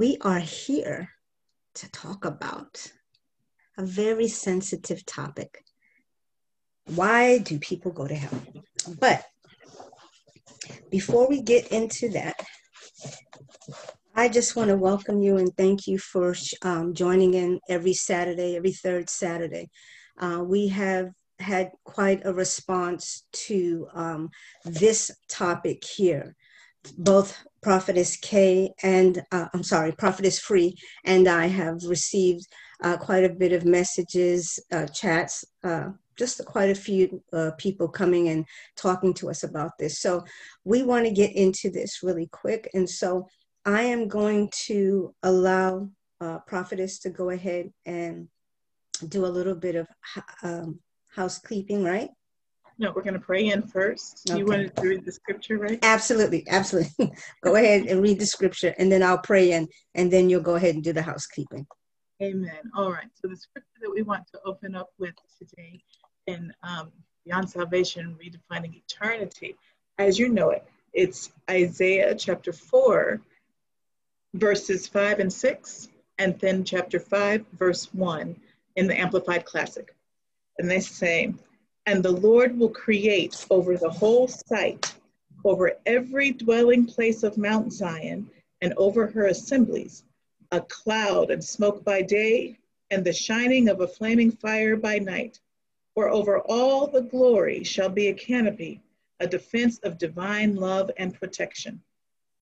we are here to talk about a very sensitive topic. Why do people go to hell? But before we get into that, I just want to welcome you and thank you for um, joining in every Saturday, every third Saturday. Uh, we have had quite a response to um, this topic here. Both Prophetess K and, uh, I'm sorry, Prophetess Free and I have received uh, quite a bit of messages, uh, chats, uh, just quite a few uh, people coming and talking to us about this. So we want to get into this really quick. And so I am going to allow uh, Prophetess to go ahead and do a little bit of um, housekeeping, right? No, we're going to pray in first. Okay. You wanted to read the scripture, right? Absolutely, absolutely. go ahead and read the scripture, and then I'll pray in, and then you'll go ahead and do the housekeeping. Amen. All right. So the scripture that we want to open up with today in um, Beyond Salvation, Redefining Eternity, as you know it, it's Isaiah chapter 4, verses 5 and 6, and then chapter 5, verse 1 in the Amplified Classic. And they say, And the Lord will create over the whole site, over every dwelling place of Mount Zion, and over her assemblies, a cloud and smoke by day, and the shining of a flaming fire by night. For over all the glory shall be a canopy, a defense of divine love and protection.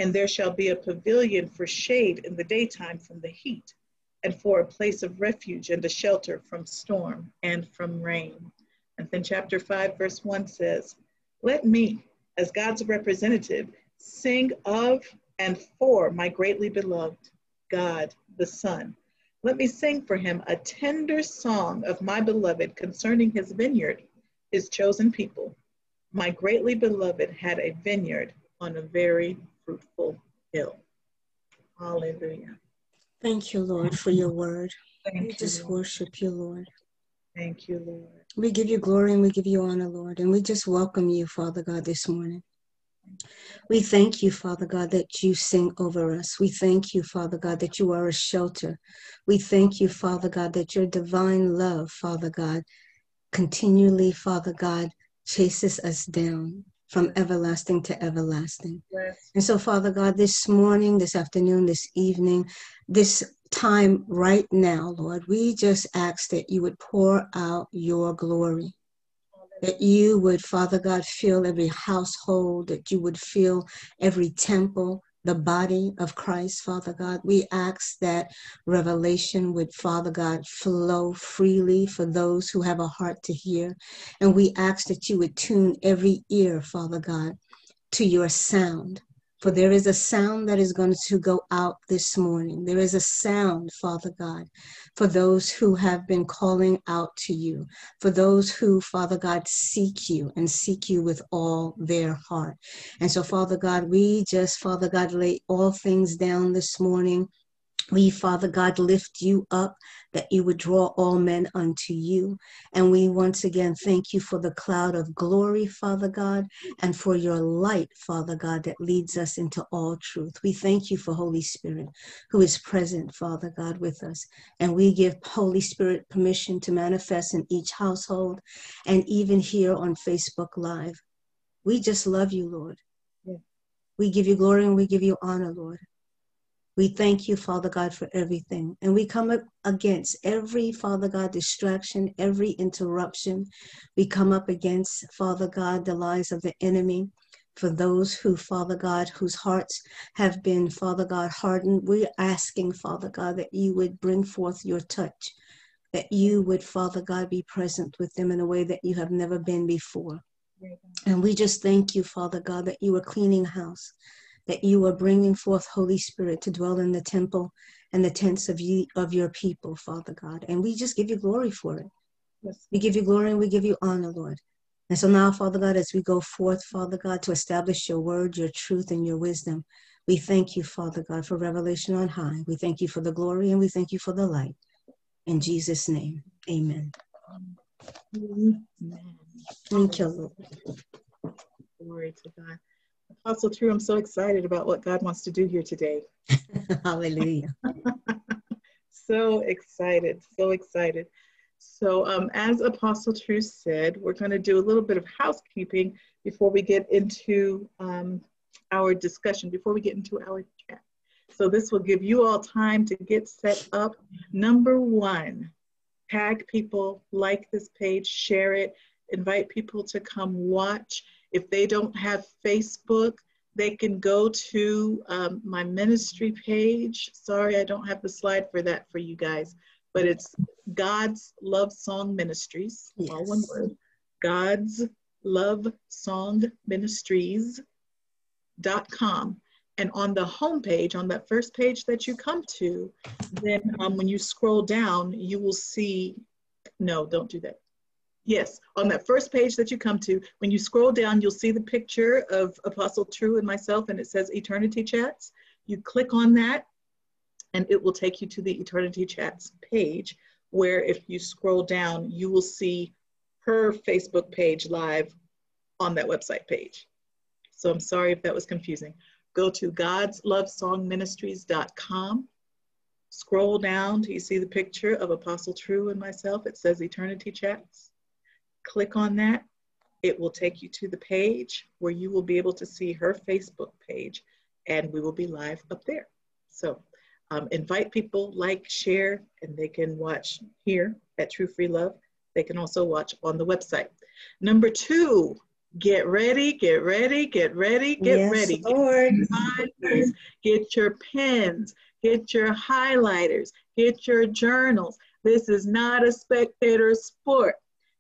And there shall be a pavilion for shade in the daytime from the heat and for a place of refuge and a shelter from storm and from rain. And then chapter 5, verse 1 says, Let me, as God's representative, sing of and for my greatly beloved God, the Son. Let me sing for him a tender song of my beloved concerning his vineyard, his chosen people. My greatly beloved had a vineyard on a very fruitful hill. Hallelujah. Thank you, Lord, for your word. Thank we you, just Lord. worship you, Lord. Thank you, Lord. We give you glory and we give you honor, Lord. And we just welcome you, Father God, this morning. We thank you, Father God, that you sing over us. We thank you, Father God, that you are a shelter. We thank you, Father God, that your divine love, Father God, continually, Father God, chases us down from everlasting to everlasting. Yes. And so, Father God, this morning, this afternoon, this evening, this time right now, Lord, we just ask that you would pour out your glory. That you would, Father God, fill every household, that you would fill every temple, the body of Christ, Father God. We ask that revelation would, Father God, flow freely for those who have a heart to hear. And we ask that you would tune every ear, Father God, to your sound. For there is a sound that is going to go out this morning. There is a sound, Father God, for those who have been calling out to you, for those who, Father God, seek you and seek you with all their heart. And so, Father God, we just, Father God, lay all things down this morning we, Father God, lift you up that you would draw all men unto you. And we once again thank you for the cloud of glory, Father God, and for your light, Father God, that leads us into all truth. We thank you for Holy Spirit, who is present, Father God, with us. And we give Holy Spirit permission to manifest in each household and even here on Facebook Live. We just love you, Lord. We give you glory and we give you honor, Lord. We thank you, Father God, for everything. And we come up against every, Father God, distraction, every interruption. We come up against, Father God, the lies of the enemy. For those who, Father God, whose hearts have been, Father God, hardened, we're asking, Father God, that you would bring forth your touch, that you would, Father God, be present with them in a way that you have never been before. And we just thank you, Father God, that you are cleaning house, that you are bringing forth Holy Spirit to dwell in the temple and the tents of you of your people, Father God. And we just give you glory for it. Yes. We give you glory and we give you honor, Lord. And so now, Father God, as we go forth, Father God, to establish your word, your truth, and your wisdom, we thank you, Father God, for revelation on high. We thank you for the glory and we thank you for the light. In Jesus' name, amen. Amen. Thank you, Lord. Glory to God. Apostle True, I'm so excited about what God wants to do here today. Hallelujah. so excited, so excited. So, um, as Apostle True said, we're going to do a little bit of housekeeping before we get into um, our discussion, before we get into our chat. So, this will give you all time to get set up. Number one, tag people, like this page, share it, invite people to come watch. If they don't have Facebook, they can go to um, my ministry page. Sorry, I don't have the slide for that for you guys, but it's God's Love Song Ministries, yes. all one word. God's Love Song Ministries.com. And on the home page, on that first page that you come to, then um, when you scroll down, you will see, no, don't do that. Yes, on that first page that you come to, when you scroll down, you'll see the picture of Apostle True and myself, and it says Eternity Chats. You click on that, and it will take you to the Eternity Chats page, where if you scroll down, you will see her Facebook page live on that website page. So I'm sorry if that was confusing. Go to godslovesongministries.com. Scroll down till you see the picture of Apostle True and myself. It says Eternity Chats click on that, it will take you to the page where you will be able to see her Facebook page and we will be live up there. So um, invite people, like, share, and they can watch here at True Free Love. They can also watch on the website. Number two, get ready, get ready, get ready, get yes, ready. Lord. Get, get your pens, get your highlighters, get your journals. This is not a spectator sport.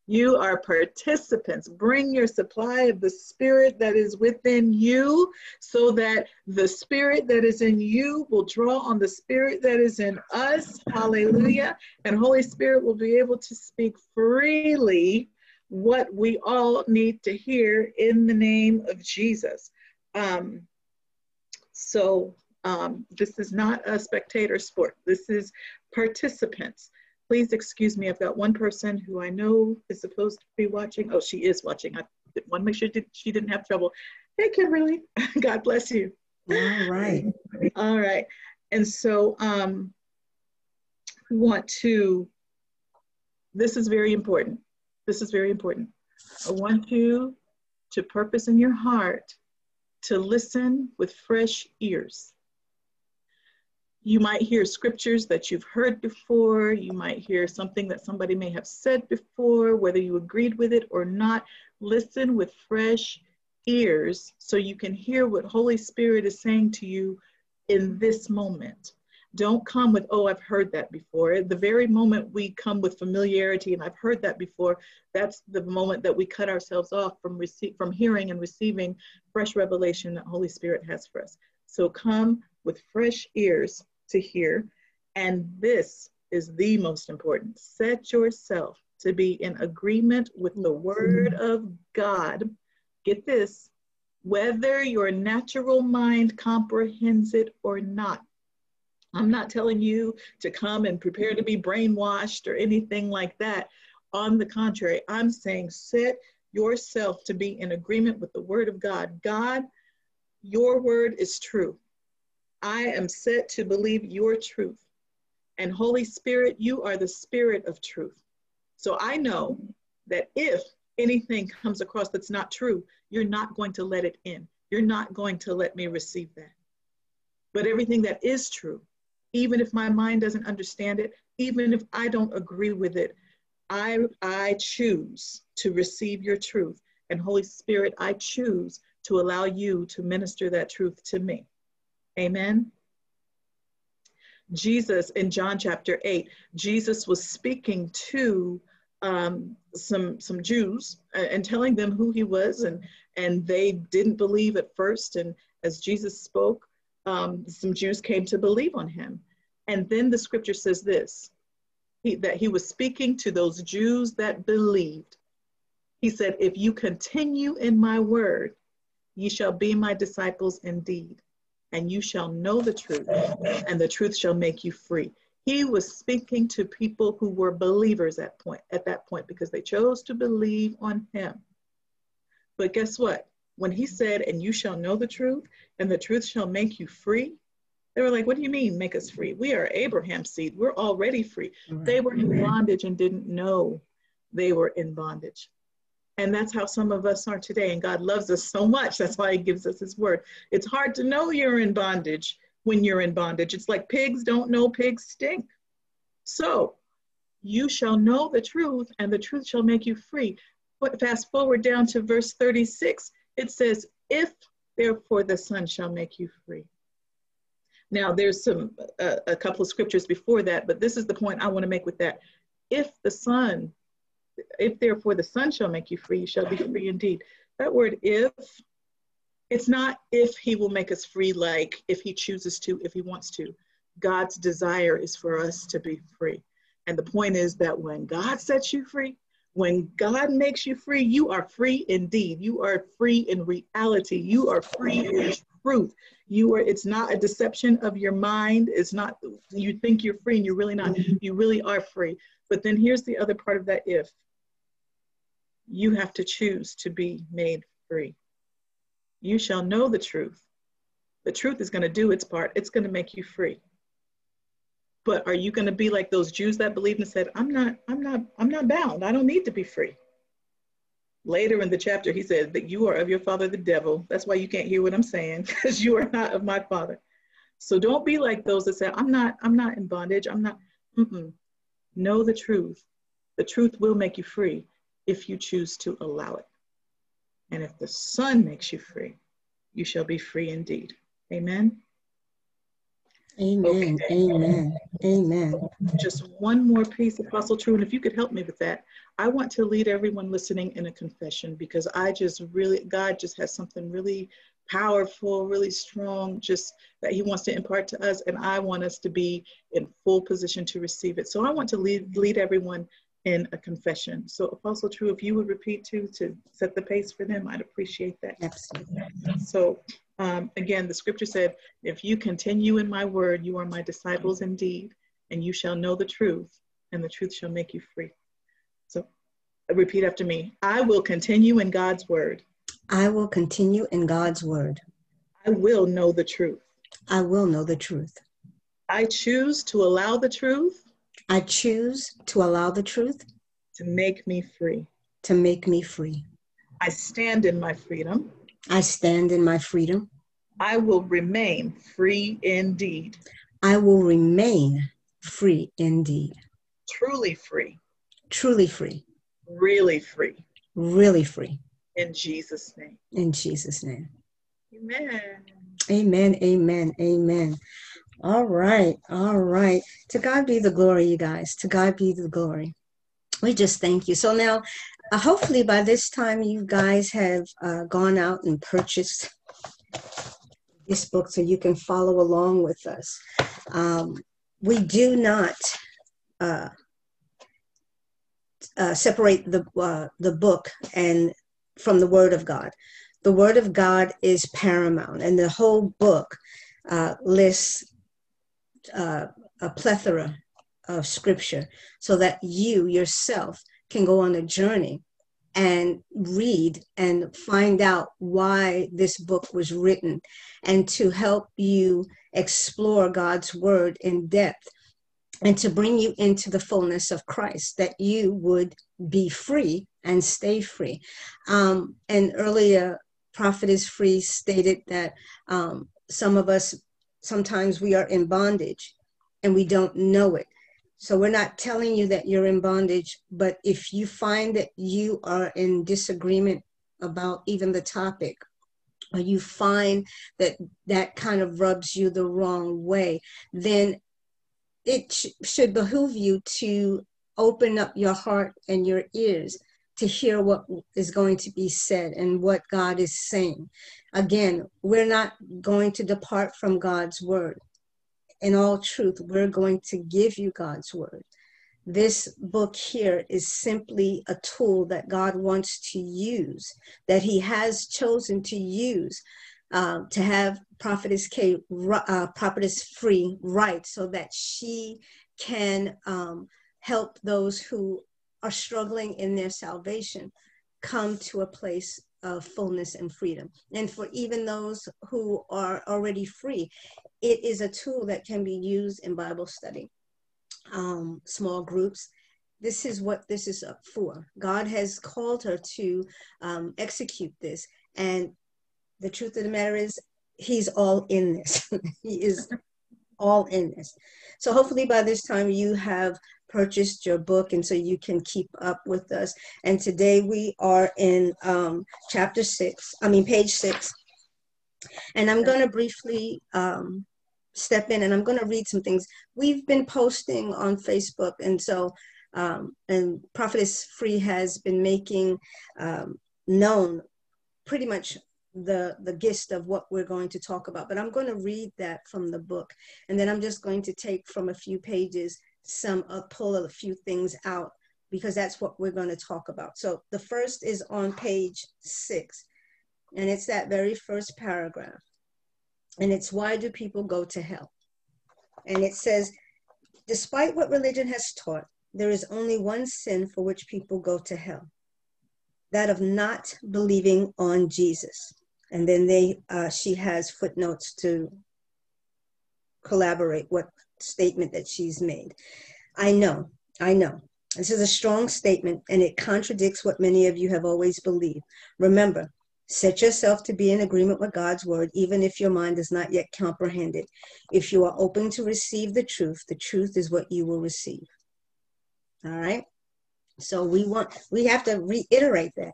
You are participants. Bring your supply of the Spirit that is within you so that the Spirit that is in you will draw on the Spirit that is in us. Hallelujah. And Holy Spirit will be able to speak freely what we all need to hear in the name of Jesus. Um, so, um, this is not a spectator sport, this is participants. Please excuse me. I've got one person who I know is supposed to be watching. Oh, she is watching. I want to make sure she didn't have trouble. Hey, Kimberly. God bless you. All right. All right. And so um, we want to, this is very important. This is very important. I want you to purpose in your heart to listen with fresh ears. You might hear scriptures that you've heard before. You might hear something that somebody may have said before, whether you agreed with it or not. Listen with fresh ears so you can hear what Holy Spirit is saying to you in this moment. Don't come with, oh, I've heard that before. The very moment we come with familiarity and I've heard that before, that's the moment that we cut ourselves off from receive, from hearing and receiving fresh revelation that Holy Spirit has for us. So come with fresh ears to hear. And this is the most important. Set yourself to be in agreement with the word of God. Get this, whether your natural mind comprehends it or not. I'm not telling you to come and prepare to be brainwashed or anything like that. On the contrary, I'm saying set yourself to be in agreement with the word of God. God, your word is true. I am set to believe your truth. And Holy Spirit, you are the spirit of truth. So I know that if anything comes across that's not true, you're not going to let it in. You're not going to let me receive that. But everything that is true, even if my mind doesn't understand it, even if I don't agree with it, I, I choose to receive your truth. And Holy Spirit, I choose to allow you to minister that truth to me. Amen. Jesus in John chapter 8, Jesus was speaking to um, some some Jews and telling them who he was, and and they didn't believe at first. And as Jesus spoke, um, some Jews came to believe on him. And then the scripture says this: he, that he was speaking to those Jews that believed. He said, "If you continue in my word, ye shall be my disciples indeed." And you shall know the truth, and the truth shall make you free. He was speaking to people who were believers at point at that point because they chose to believe on him. But guess what? when he said, And you shall know the truth, and the truth shall make you free, they were like, What do you mean, make us free? We are Abraham's seed. We're already free. They were in bondage and didn't know they were in bondage. And that's how some of us are today. And God loves us so much. That's why He gives us His word. It's hard to know you're in bondage when you're in bondage. It's like pigs don't know pigs stink. So you shall know the truth, and the truth shall make you free. But fast forward down to verse 36, it says, If therefore the Son shall make you free. Now, there's some uh, a couple of scriptures before that, but this is the point I want to make with that. If the Son, if therefore the Son shall make you free, you shall be free indeed. That word if, it's not if he will make us free, like if he chooses to, if he wants to. God's desire is for us to be free. And the point is that when God sets you free, when God makes you free, you are free indeed. You are free in reality. You are free in truth. You are, it's not a deception of your mind. It's not, you think you're free and you're really not. You really are free. But then here's the other part of that if you have to choose to be made free. You shall know the truth. The truth is going to do its part, it's going to make you free. But are you going to be like those jews that believed and said i'm not i'm not i'm not bound. I don't need to be free. Later in the chapter he said that you are of your father the devil. That's why you can't hear what i'm saying because you are not of my father. So don't be like those that say i'm not i'm not in bondage. I'm not Mm-mm. know the truth. The truth will make you free if you choose to allow it and if the son makes you free you shall be free indeed amen Amen. Okay. Amen. Amen. Just one more piece, Apostle True, and if you could help me with that, I want to lead everyone listening in a confession because I just really, God just has something really powerful, really strong, just that He wants to impart to us, and I want us to be in full position to receive it. So I want to lead lead everyone in a confession. So Apostle True, if you would repeat to to set the pace for them, I'd appreciate that. Absolutely. So um, again, the scripture said, If you continue in my word, you are my disciples indeed, and you shall know the truth, and the truth shall make you free. So repeat after me I will continue in God's word. I will continue in God's word. I will know the truth. I will know the truth. I choose to allow the truth. I choose to allow the truth to make me free. To make me free. I stand in my freedom. I stand in my freedom. I will remain free indeed. I will remain free indeed. Truly free. Truly free. Really free. Really free. In Jesus' name. In Jesus' name. Amen. Amen. Amen. Amen. All right. All right. To God be the glory, you guys. To God be the glory. We just thank you. So now uh, hopefully by this time you guys have uh, gone out and purchased this book so you can follow along with us. Um, we do not uh, uh separate the uh, the book and from the Word of God. The Word of God is paramount, and the whole book uh, a plethora of Scripture so that you yourself can go on a journey and read and find out why this book was written and to help you explore God's word in depth and to bring you into the fullness of Christ, that you would be free and stay free. Um, and earlier, Prophetess Free stated that um, some of us, sometimes we are in bondage and we don't know it. So we're not telling you that you're in bondage, but if you find that you are in disagreement about even the topic, or you find that that kind of rubs you the wrong way, then it sh- should behoove you to open up your heart and your ears to hear what is going to be said and what God is saying. Again, we're not going to depart from God's word in all truth, we're going to give you God's word. This book here is simply a tool that God wants to use, that He has chosen to use uh, to have Prophetess K, uh, Prophetess Free write so that she can um, help those who are struggling in their salvation come to a place of fullness and freedom. And for even those who are already free, it is a tool that can be used in Bible study, um, small groups. This is what this is up for. God has called her to um, execute this. And the truth of the matter is, He's all in this. he is all in this. So hopefully by this time you have purchased your book and so you can keep up with us. And today we are in um, chapter six, I mean, page six. And I'm going to briefly um, step in and I'm going to read some things. We've been posting on Facebook, and so, um, and Prophetess Free has been making um, known pretty much the the gist of what we're going to talk about but i'm going to read that from the book and then i'm just going to take from a few pages some uh, pull a few things out because that's what we're going to talk about. So the first is on page six, and it's that very first paragraph. And it's why do people go to hell? And it says, despite what religion has taught, there is only one sin for which people go to hell that of not believing on Jesus. And then they, uh, she has footnotes to collaborate what statement that she's made. I know, I know. This is a strong statement and it contradicts what many of you have always believed. Remember, set yourself to be in agreement with God's word, even if your mind does not yet comprehend it. If you are open to receive the truth, the truth is what you will receive. All right? So we want we have to reiterate that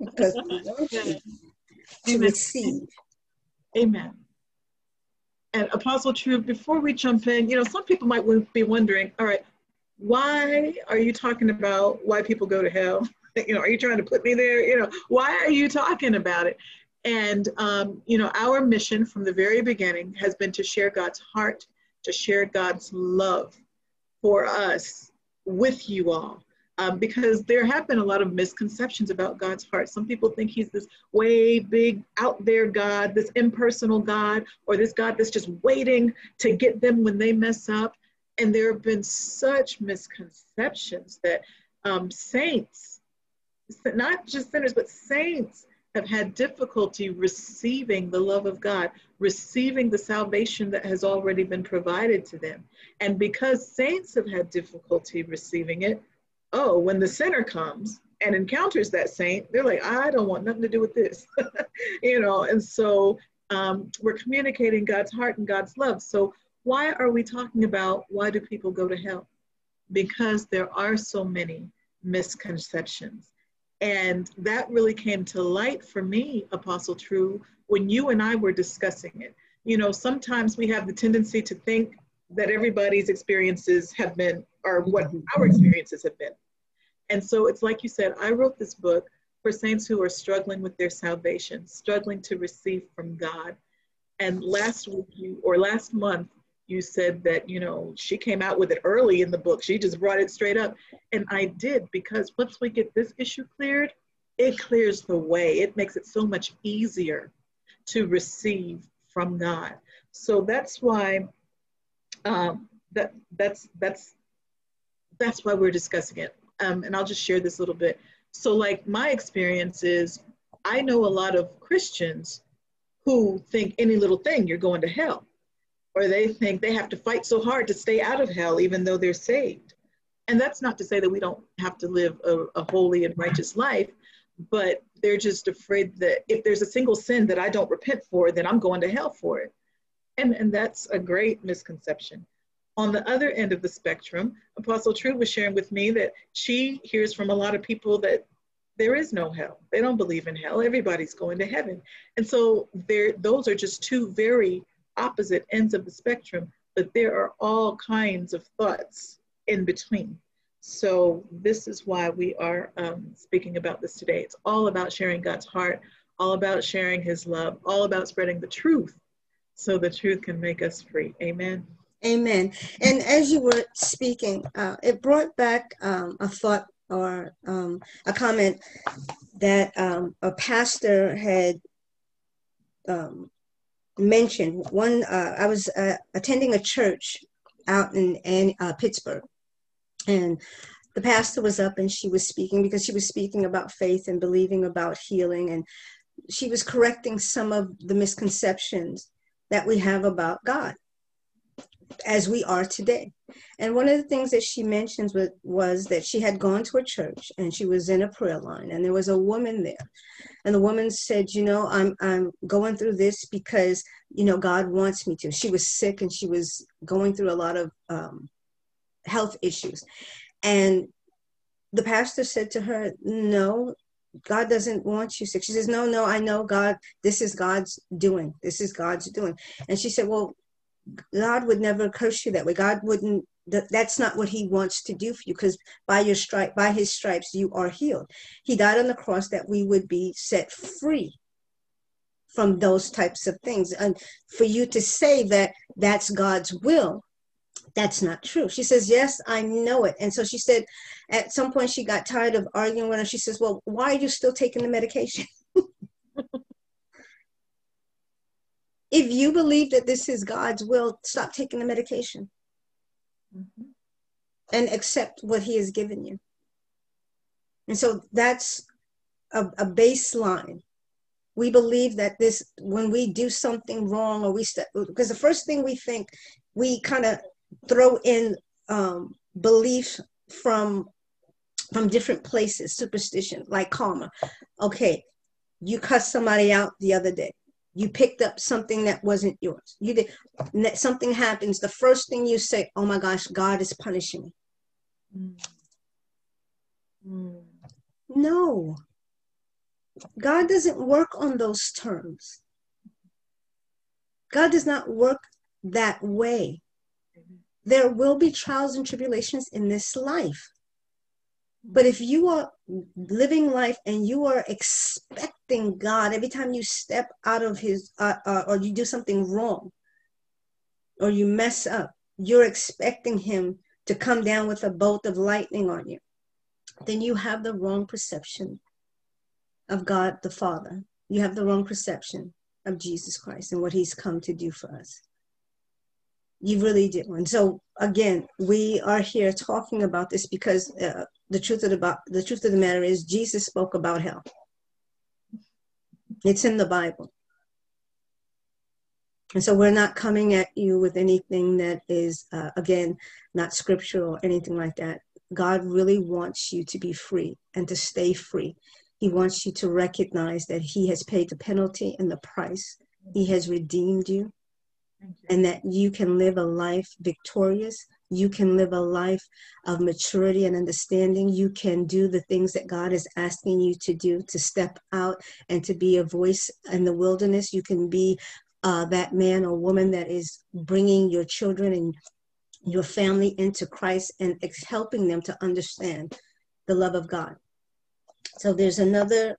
because we want you to receive. Amen. And Apostle True, before we jump in, you know, some people might be wondering, all right, why are you talking about why people go to hell? you know, are you trying to put me there? You know, why are you talking about it? And, um, you know, our mission from the very beginning has been to share God's heart, to share God's love for us with you all um, because there have been a lot of misconceptions about God's heart. Some people think he's this way big, out there God, this impersonal God, or this God that's just waiting to get them when they mess up. And there have been such misconceptions that um, saints, not just sinners, but saints have had difficulty receiving the love of God, receiving the salvation that has already been provided to them. And because saints have had difficulty receiving it, oh, when the sinner comes and encounters that saint, they're like, I don't want nothing to do with this, you know. And so um, we're communicating God's heart and God's love. So why are we talking about why do people go to hell? Because there are so many misconceptions. And that really came to light for me, Apostle True, when you and I were discussing it. You know, sometimes we have the tendency to think that everybody's experiences have been, or what our experiences have been. And so it's like you said, I wrote this book for saints who are struggling with their salvation, struggling to receive from God. And last week, you, or last month, you said that, you know, she came out with it early in the book. She just brought it straight up. And I did because once we get this issue cleared, it clears the way. It makes it so much easier to receive from God. So that's why um, that that's that's that's why we're discussing it. Um, and I'll just share this a little bit. So, like my experience is, I know a lot of Christians who think any little thing you're going to hell, or they think they have to fight so hard to stay out of hell, even though they're saved. And that's not to say that we don't have to live a, a holy and righteous life, but they're just afraid that if there's a single sin that I don't repent for, then I'm going to hell for it. And, and that's a great misconception. On the other end of the spectrum, Apostle True was sharing with me that she hears from a lot of people that there is no hell. They don't believe in hell. Everybody's going to heaven. And so there, those are just two very opposite ends of the spectrum, but there are all kinds of thoughts in between. So this is why we are um, speaking about this today. It's all about sharing God's heart, all about sharing his love, all about spreading the truth so the truth can make us free. Amen. Amen. And as you were speaking, uh, it brought back um, a thought or um, a comment that um, a pastor had um, mentioned. One, uh, I was uh, attending a church out in, in uh, Pittsburgh, and the pastor was up and she was speaking because she was speaking about faith and believing about healing and she was correcting some of the misconceptions that we have about God as we are today. And one of the things that she mentions was, was that she had gone to a church and she was in a prayer line and there was a woman there. And the woman said, you know, I'm I'm going through this because, you know, God wants me to. She was sick and she was going through a lot of um, health issues. And the pastor said to her, no, God doesn't want you sick. She says, No, no, I know God, this is God's doing. This is God's doing. And she said, Well, God would never curse you that way. God wouldn't that's not what he wants to do for you because by your stripe by his stripes you are healed. He died on the cross that we would be set free from those types of things. And for you to say that that's god's will that's not true. She says yes i know it. And so she said at some point she got tired of arguing with her. She says well why are you still taking the medication if you believe that this is God's will, stop taking the medication mm-hmm. and accept what He has given you. And so that's a, a, baseline. We believe that this, when we do something wrong or we step, because the first thing we think, we kind of throw in um, belief from from different places, superstition, like karma. Okay, you cut somebody out the other day you picked up something that wasn't yours. You did that something happens the first thing you say oh my gosh god is punishing me. Mm. Mm. no. God doesn't work on those terms. God does not work that way. There will be trials and tribulations in this life but if you are living life and you are expecting God every time you step out of His, uh, uh, or you do something wrong, or you mess up, you're expecting Him to come down with a bolt of lightning on you, then you have the wrong perception of God the Father. You have the wrong perception of Jesus Christ and what He's come to do for us. You really do. And so, again, we are here talking about this because uh, the truth of the the truth of the matter is Jesus spoke about hell. It's in the Bible. And so we're not coming at you with anything that is, uh, again, not scriptural or anything like that. God really wants you to be free and to stay free. He wants you to recognize that He has paid the penalty and the price. He has redeemed you, and that you can live a life victorious you can live a life of maturity and understanding. You can do the things that God is asking you to do, to step out and to be a voice in the wilderness. You can be uh, that man or woman that is bringing your children and your family into Christ and helping them to understand the love of God. So there's another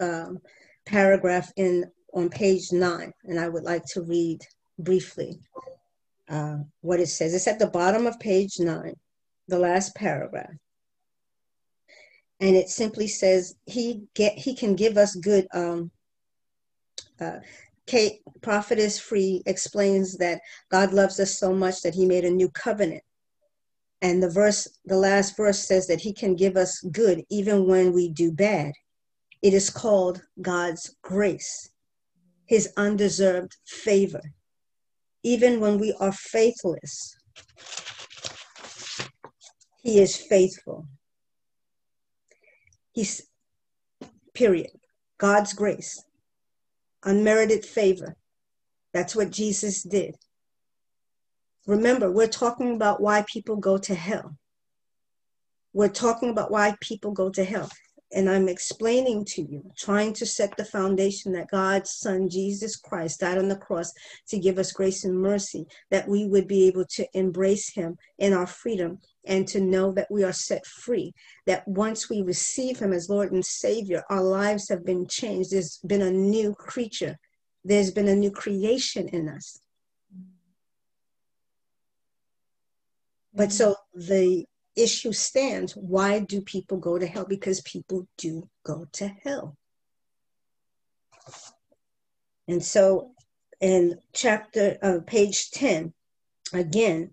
um, paragraph in on page nine, and I would like to read briefly uh, what it says. It's at the bottom of page nine, the last paragraph. And it simply says he get he can give us good um uh, Kate, prophetess free explains that God loves us so much that he made a new covenant. And the verse, the last verse says that he can give us good even when we do bad. It is called God's grace, his undeserved favor even when we are faithless. He is faithful. He's, period. God's grace, unmerited favor. That's what Jesus did. Remember, we're talking about why people go to hell. We're talking about why people go to hell and I'm explaining to you, trying to set the foundation that God's Son, Jesus Christ, died on the cross to give us grace and mercy, that we would be able to embrace Him in our freedom and to know that we are set free. That once we receive Him as Lord and Savior, our lives have been changed. There's been a new creature, there's been a new creation in us. But mm-hmm. so the issue stands why do people go to hell? Because people do go to hell. And so in chapter, uh, page 10, again,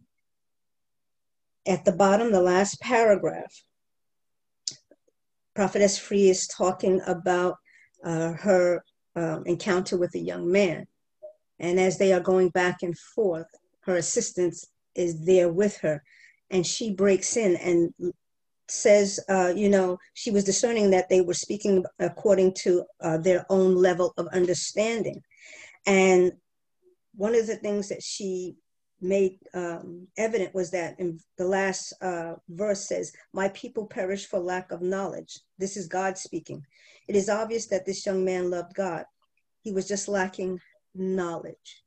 at the bottom, the last paragraph, Prophetess Free is talking about uh, her uh, encounter with a young man. And as they are going back and forth, her assistant is there with her. And she breaks in and says, uh, you know, she was discerning that they were speaking according to uh, their own level of understanding. And one of the things that she made um, evident was that in the last uh, verse says, My people perish for lack of knowledge. This is God speaking. It is obvious that this young man loved God. He was just lacking knowledge.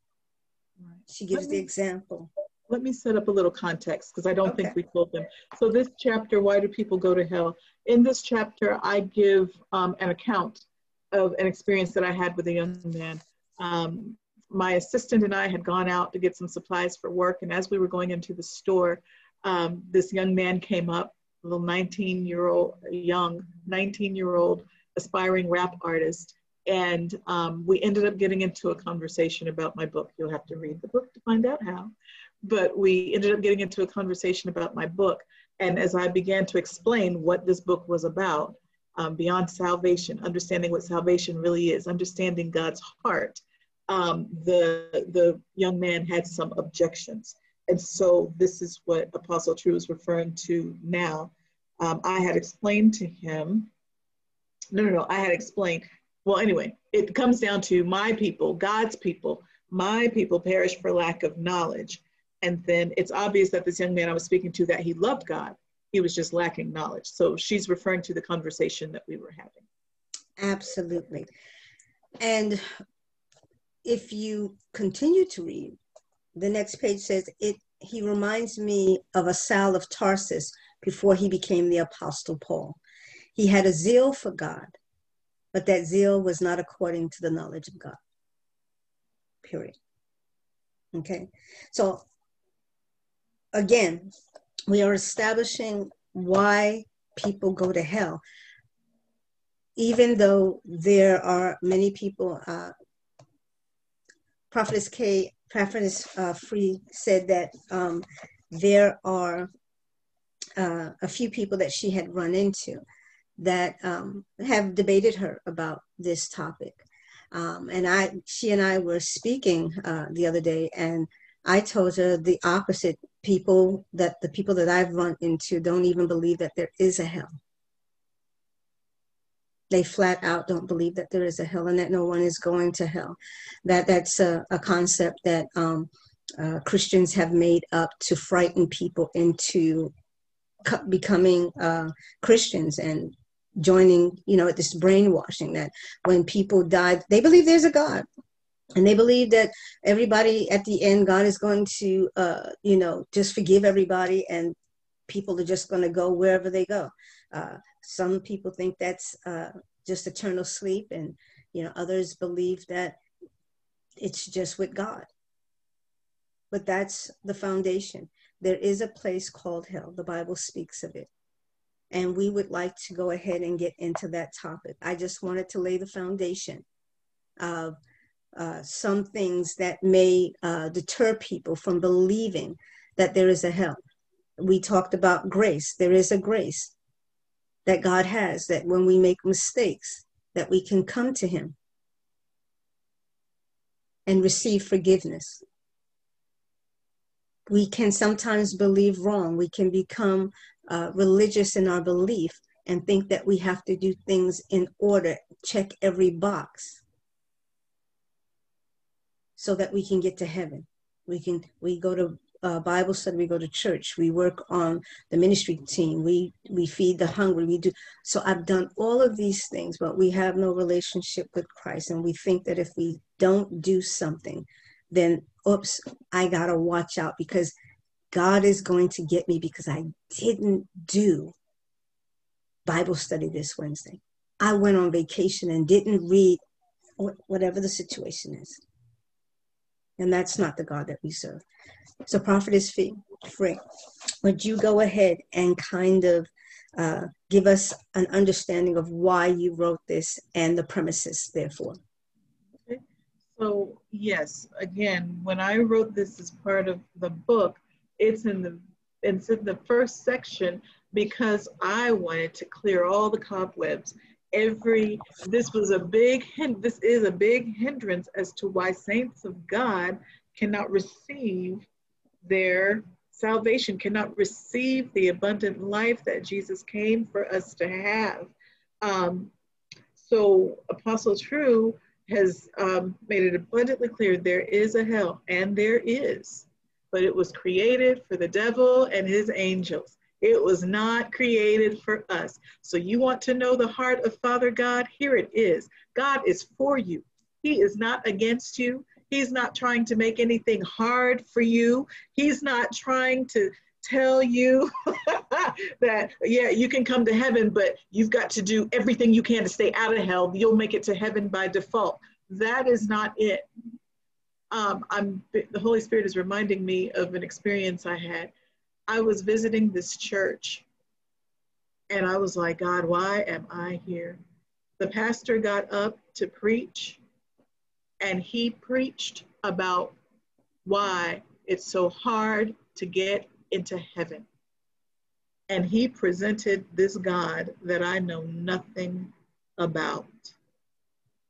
Right. She gives me, the example. Let me set up a little context because I don't okay. think we told them. So, this chapter, Why Do People Go to Hell? In this chapter, I give um, an account of an experience that I had with a young man. Um, my assistant and I had gone out to get some supplies for work, and as we were going into the store, um, this young man came up, a little 19 year old, young 19 year old aspiring rap artist, and um, we ended up getting into a conversation about my book. You'll have to read the book to find out how. But we ended up getting into a conversation about my book. And as I began to explain what this book was about, um, beyond salvation, understanding what salvation really is, understanding God's heart, um, the, the young man had some objections. And so this is what Apostle True is referring to now. Um, I had explained to him, no, no, no, I had explained, well, anyway, it comes down to my people, God's people, my people perish for lack of knowledge. And then it's obvious that this young man I was speaking to, that he loved God, he was just lacking knowledge. So she's referring to the conversation that we were having. Absolutely. And if you continue to read, the next page says, it, he reminds me of a Saul of Tarsus before he became the Apostle Paul. He had a zeal for God, but that zeal was not according to the knowledge of God. Period. Okay. So again, we are establishing why people go to hell. Even though there are many people, uh, Prophetess K, Prophetess uh, Free said that um, there are uh, a few people that she had run into that um, have debated her about this topic. Um, and I, she and I were speaking uh, the other day, and I told her the opposite. People that the people that I've run into don't even believe that there is a hell they flat out don't believe that there is a hell and that no one is going to hell. That that's a, a concept that um, uh, Christians have made up to frighten people into becoming uh, Christians and joining, you know, this brainwashing that when people die, they believe there's a God. And they believe that everybody at the end, God is going to, uh, you know, just forgive everybody and people are just going to go wherever they go. Uh, some people think that's uh, just eternal sleep, and you know others believe that it's just with God. But that's the foundation. There is a place called hell. The Bible speaks of it. And we would like to go ahead and get into that topic. I just wanted to lay the foundation of uh, some things that may uh, deter people from believing that there is a hell. We talked about grace. There is a grace that God has, that when we make mistakes, that we can come to Him and receive forgiveness. We can sometimes believe wrong. We can become uh, religious in our belief and think that we have to do things in order, check every box so that we can get to heaven. We can we go to uh, Bible study, we go to church, we work on the ministry team, we we feed the hungry, we do. So I've done all of these things, but we have no relationship with Christ, and we think that if we don't do something, then oops, I gotta watch out because God is going to get me because I didn't do Bible study this Wednesday. I went on vacation and didn't read whatever the situation is. And that's not the God that we serve. So, Prophetess Free, would you go ahead and kind of uh, give us an understanding of why you wrote this and the premises, therefore? Okay. So, yes, again, when I wrote this as part of the book, it's in the it's in the first section because I wanted to clear all the cobwebs. Every this was a big this is a big hindrance as to why saints of God cannot receive their salvation, cannot receive the abundant life that Jesus came for us to have. Um, so Apostle True has um, made it abundantly clear there is a hell, and there is, but it was created for the devil and his angels. It was not created for us. So you want to know the heart of Father God? Here it is. God is for you. He is not against you. He's not trying to make anything hard for you. He's not trying to tell you that, yeah, you can come to heaven, but you've got to do everything you can to stay out of hell. You'll make it to heaven by default. That is not it. Um, I'm, the Holy Spirit is reminding me of an experience I had. I was visiting this church and I was like, God, why am I here? The pastor got up to preach and he preached about why it's so hard to get into heaven. And he presented this God that I know nothing about.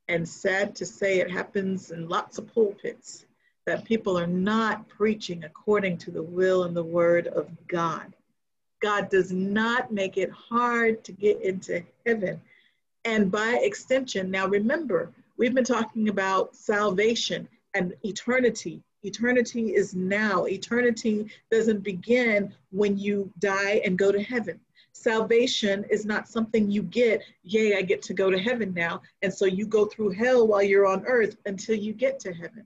And sad to say, it happens in lots of pulpits that people are not preaching according to the will and the word of God. God does not make it hard to get into heaven. And by extension, now remember, we've been talking about salvation and eternity Eternity is now. Eternity doesn't begin when you die and go to heaven. Salvation is not something you get, yay, I get to go to heaven now. And so you go through hell while you're on earth until you get to heaven.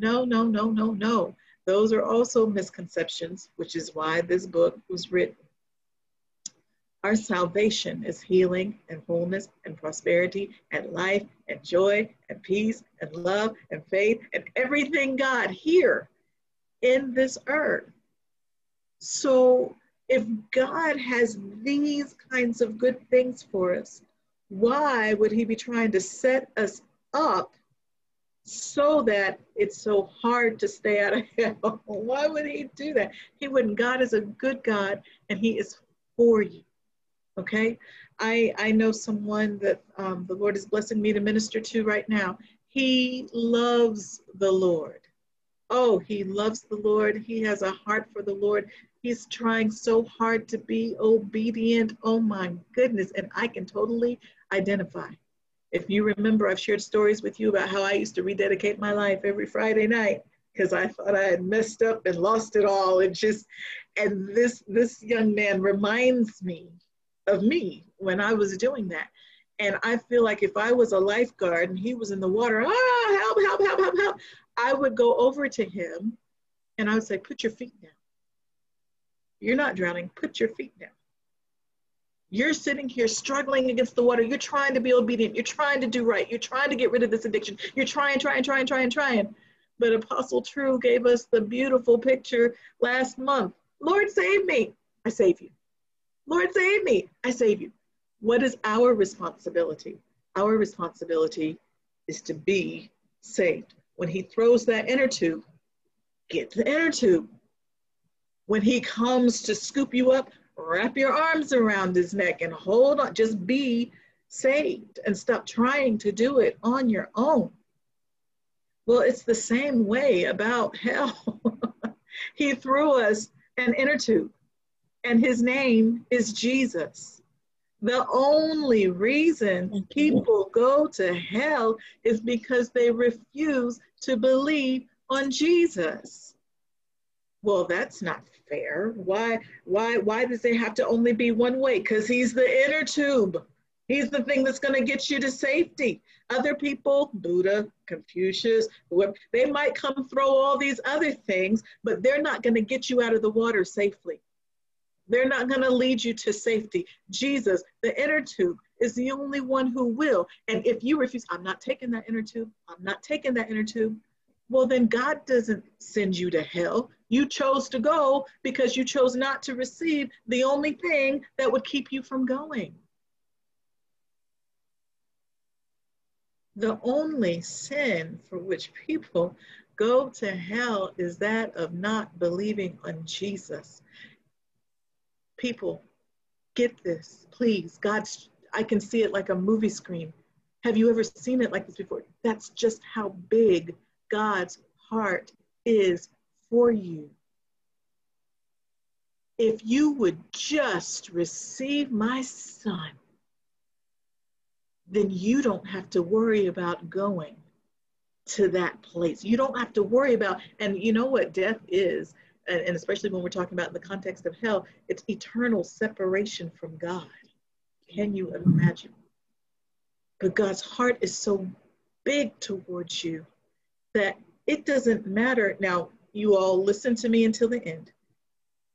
No, no, no, no, no. Those are also misconceptions, which is why this book was written. Our salvation is healing and wholeness and prosperity and life and joy and peace and love and faith and everything God here in this earth. So if God has these kinds of good things for us, why would he be trying to set us up so that it's so hard to stay out of hell? Why would he do that? He wouldn't. God is a good God and he is for you. Okay, I I know someone that um, the Lord is blessing me to minister to right now. He loves the Lord. Oh, he loves the Lord. He has a heart for the Lord. He's trying so hard to be obedient. Oh my goodness. And I can totally identify. If you remember, I've shared stories with you about how I used to rededicate my life every Friday night because I thought I had messed up and lost it all. And just, and this this young man reminds me of me when I was doing that. And I feel like if I was a lifeguard and he was in the water, ah, help, help, help, help, help, I would go over to him and I would say, put your feet down. You're not drowning, put your feet down. You're sitting here struggling against the water. You're trying to be obedient. You're trying to do right. You're trying to get rid of this addiction. You're trying, trying, trying, trying, trying. But Apostle True gave us the beautiful picture last month. Lord, save me. I save you. Lord, save me. I save you. What is our responsibility? Our responsibility is to be saved. When he throws that inner tube, get the inner tube. When he comes to scoop you up, wrap your arms around his neck and hold on. Just be saved and stop trying to do it on your own. Well, it's the same way about hell. he threw us an inner tube and his name is Jesus. The only reason people go to hell is because they refuse to believe on Jesus. Well, that's not fair. Why why why does it have to only be one way? Cuz he's the inner tube. He's the thing that's going to get you to safety. Other people, Buddha, Confucius, whoever, they might come throw all these other things, but they're not going to get you out of the water safely. They're not going to lead you to safety. Jesus, the inner tube, is the only one who will. And if you refuse, I'm not taking that inner tube, I'm not taking that inner tube, well, then God doesn't send you to hell. You chose to go because you chose not to receive the only thing that would keep you from going. The only sin for which people go to hell is that of not believing on Jesus. People, get this, please. God's, I can see it like a movie screen. Have you ever seen it like this before? That's just how big God's heart is for you. If you would just receive my son, then you don't have to worry about going to that place. You don't have to worry about, and you know what death is, and, and especially when we're talking about in the context of hell, it's eternal separation from God. Can you imagine? But God's heart is so big towards you that it doesn't matter. Now, you all listen to me until the end.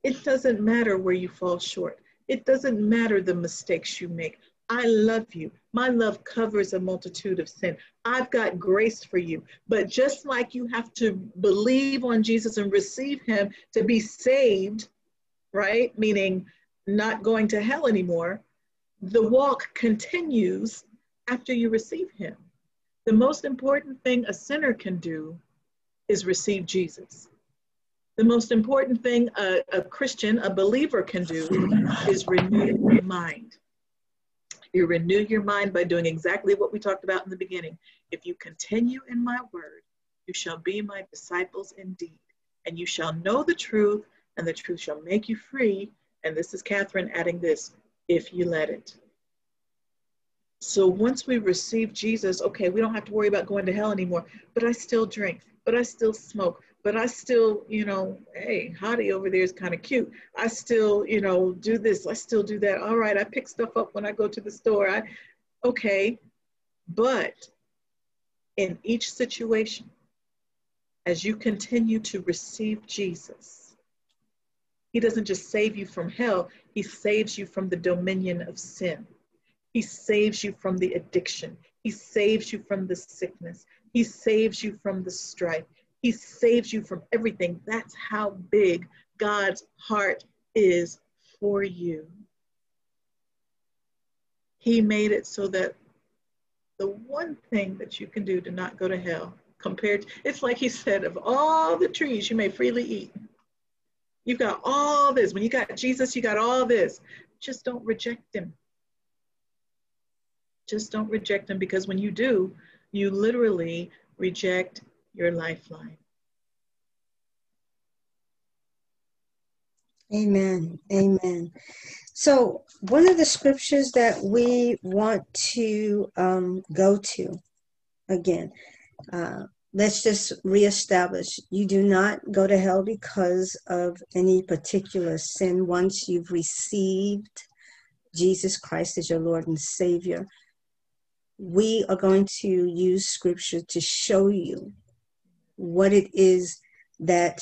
It doesn't matter where you fall short. It doesn't matter the mistakes you make. I love you. My love covers a multitude of sin. I've got grace for you. But just like you have to believe on Jesus and receive him to be saved, right? Meaning not going to hell anymore, the walk continues after you receive him. The most important thing a sinner can do is receive Jesus. The most important thing a, a Christian, a believer can do is renew your mind. You renew your mind by doing exactly what we talked about in the beginning. If you continue in my word, you shall be my disciples indeed, and you shall know the truth, and the truth shall make you free. And this is Catherine adding this if you let it. So once we receive Jesus, okay, we don't have to worry about going to hell anymore, but I still drink, but I still smoke, but I still, you know, hey, Hottie over there is kind of cute. I still, you know, do this, I still do that. All right, I pick stuff up when I go to the store. I, okay, but in each situation, as you continue to receive Jesus, He doesn't just save you from hell, He saves you from the dominion of sin. He saves you from the addiction. He saves you from the sickness. He saves you from the strife. He saves you from everything. That's how big God's heart is for you. He made it so that the one thing that you can do to not go to hell compared to, it's like he said of all the trees you may freely eat you've got all this when you got jesus you got all this just don't reject him just don't reject him because when you do, you literally reject your lifeline. Amen. Amen. So, one of the scriptures that we want to um, go to again, uh, let's just reestablish you do not go to hell because of any particular sin once you've received Jesus Christ as your Lord and Savior we are going to use scripture to show you what it is that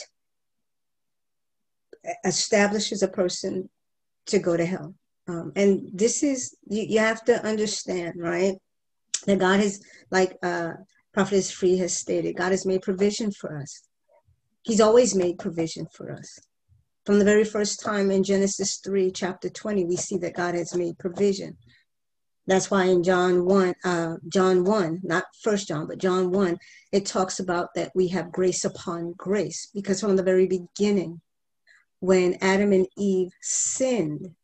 establishes a person to go to hell. Um, and this is, you, you have to understand, right? That God has, like uh, Prophetess Free has stated, God has made provision for us. He's always made provision for us. From the very first time in Genesis 3, chapter 20, we see that God has made provision. That's why in John 1, uh, John 1, not first John, but John 1, it talks about that we have grace upon grace. Because from the very beginning, when Adam and Eve sinned,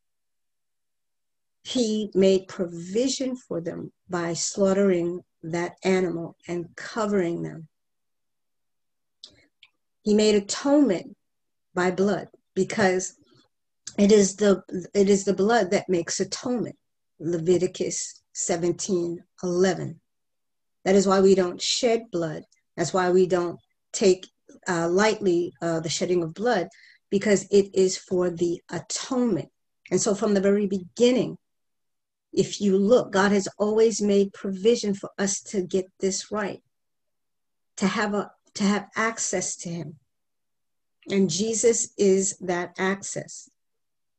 he made provision for them by slaughtering that animal and covering them. He made atonement by blood because it is the it is the blood that makes atonement Leviticus 17 11. That is why we don't shed blood. That's why we don't take uh, lightly uh, the shedding of blood, because it is for the atonement. And so, from the very beginning, if you look, God has always made provision for us to get this right, to have a to have access to Him. And Jesus is that access.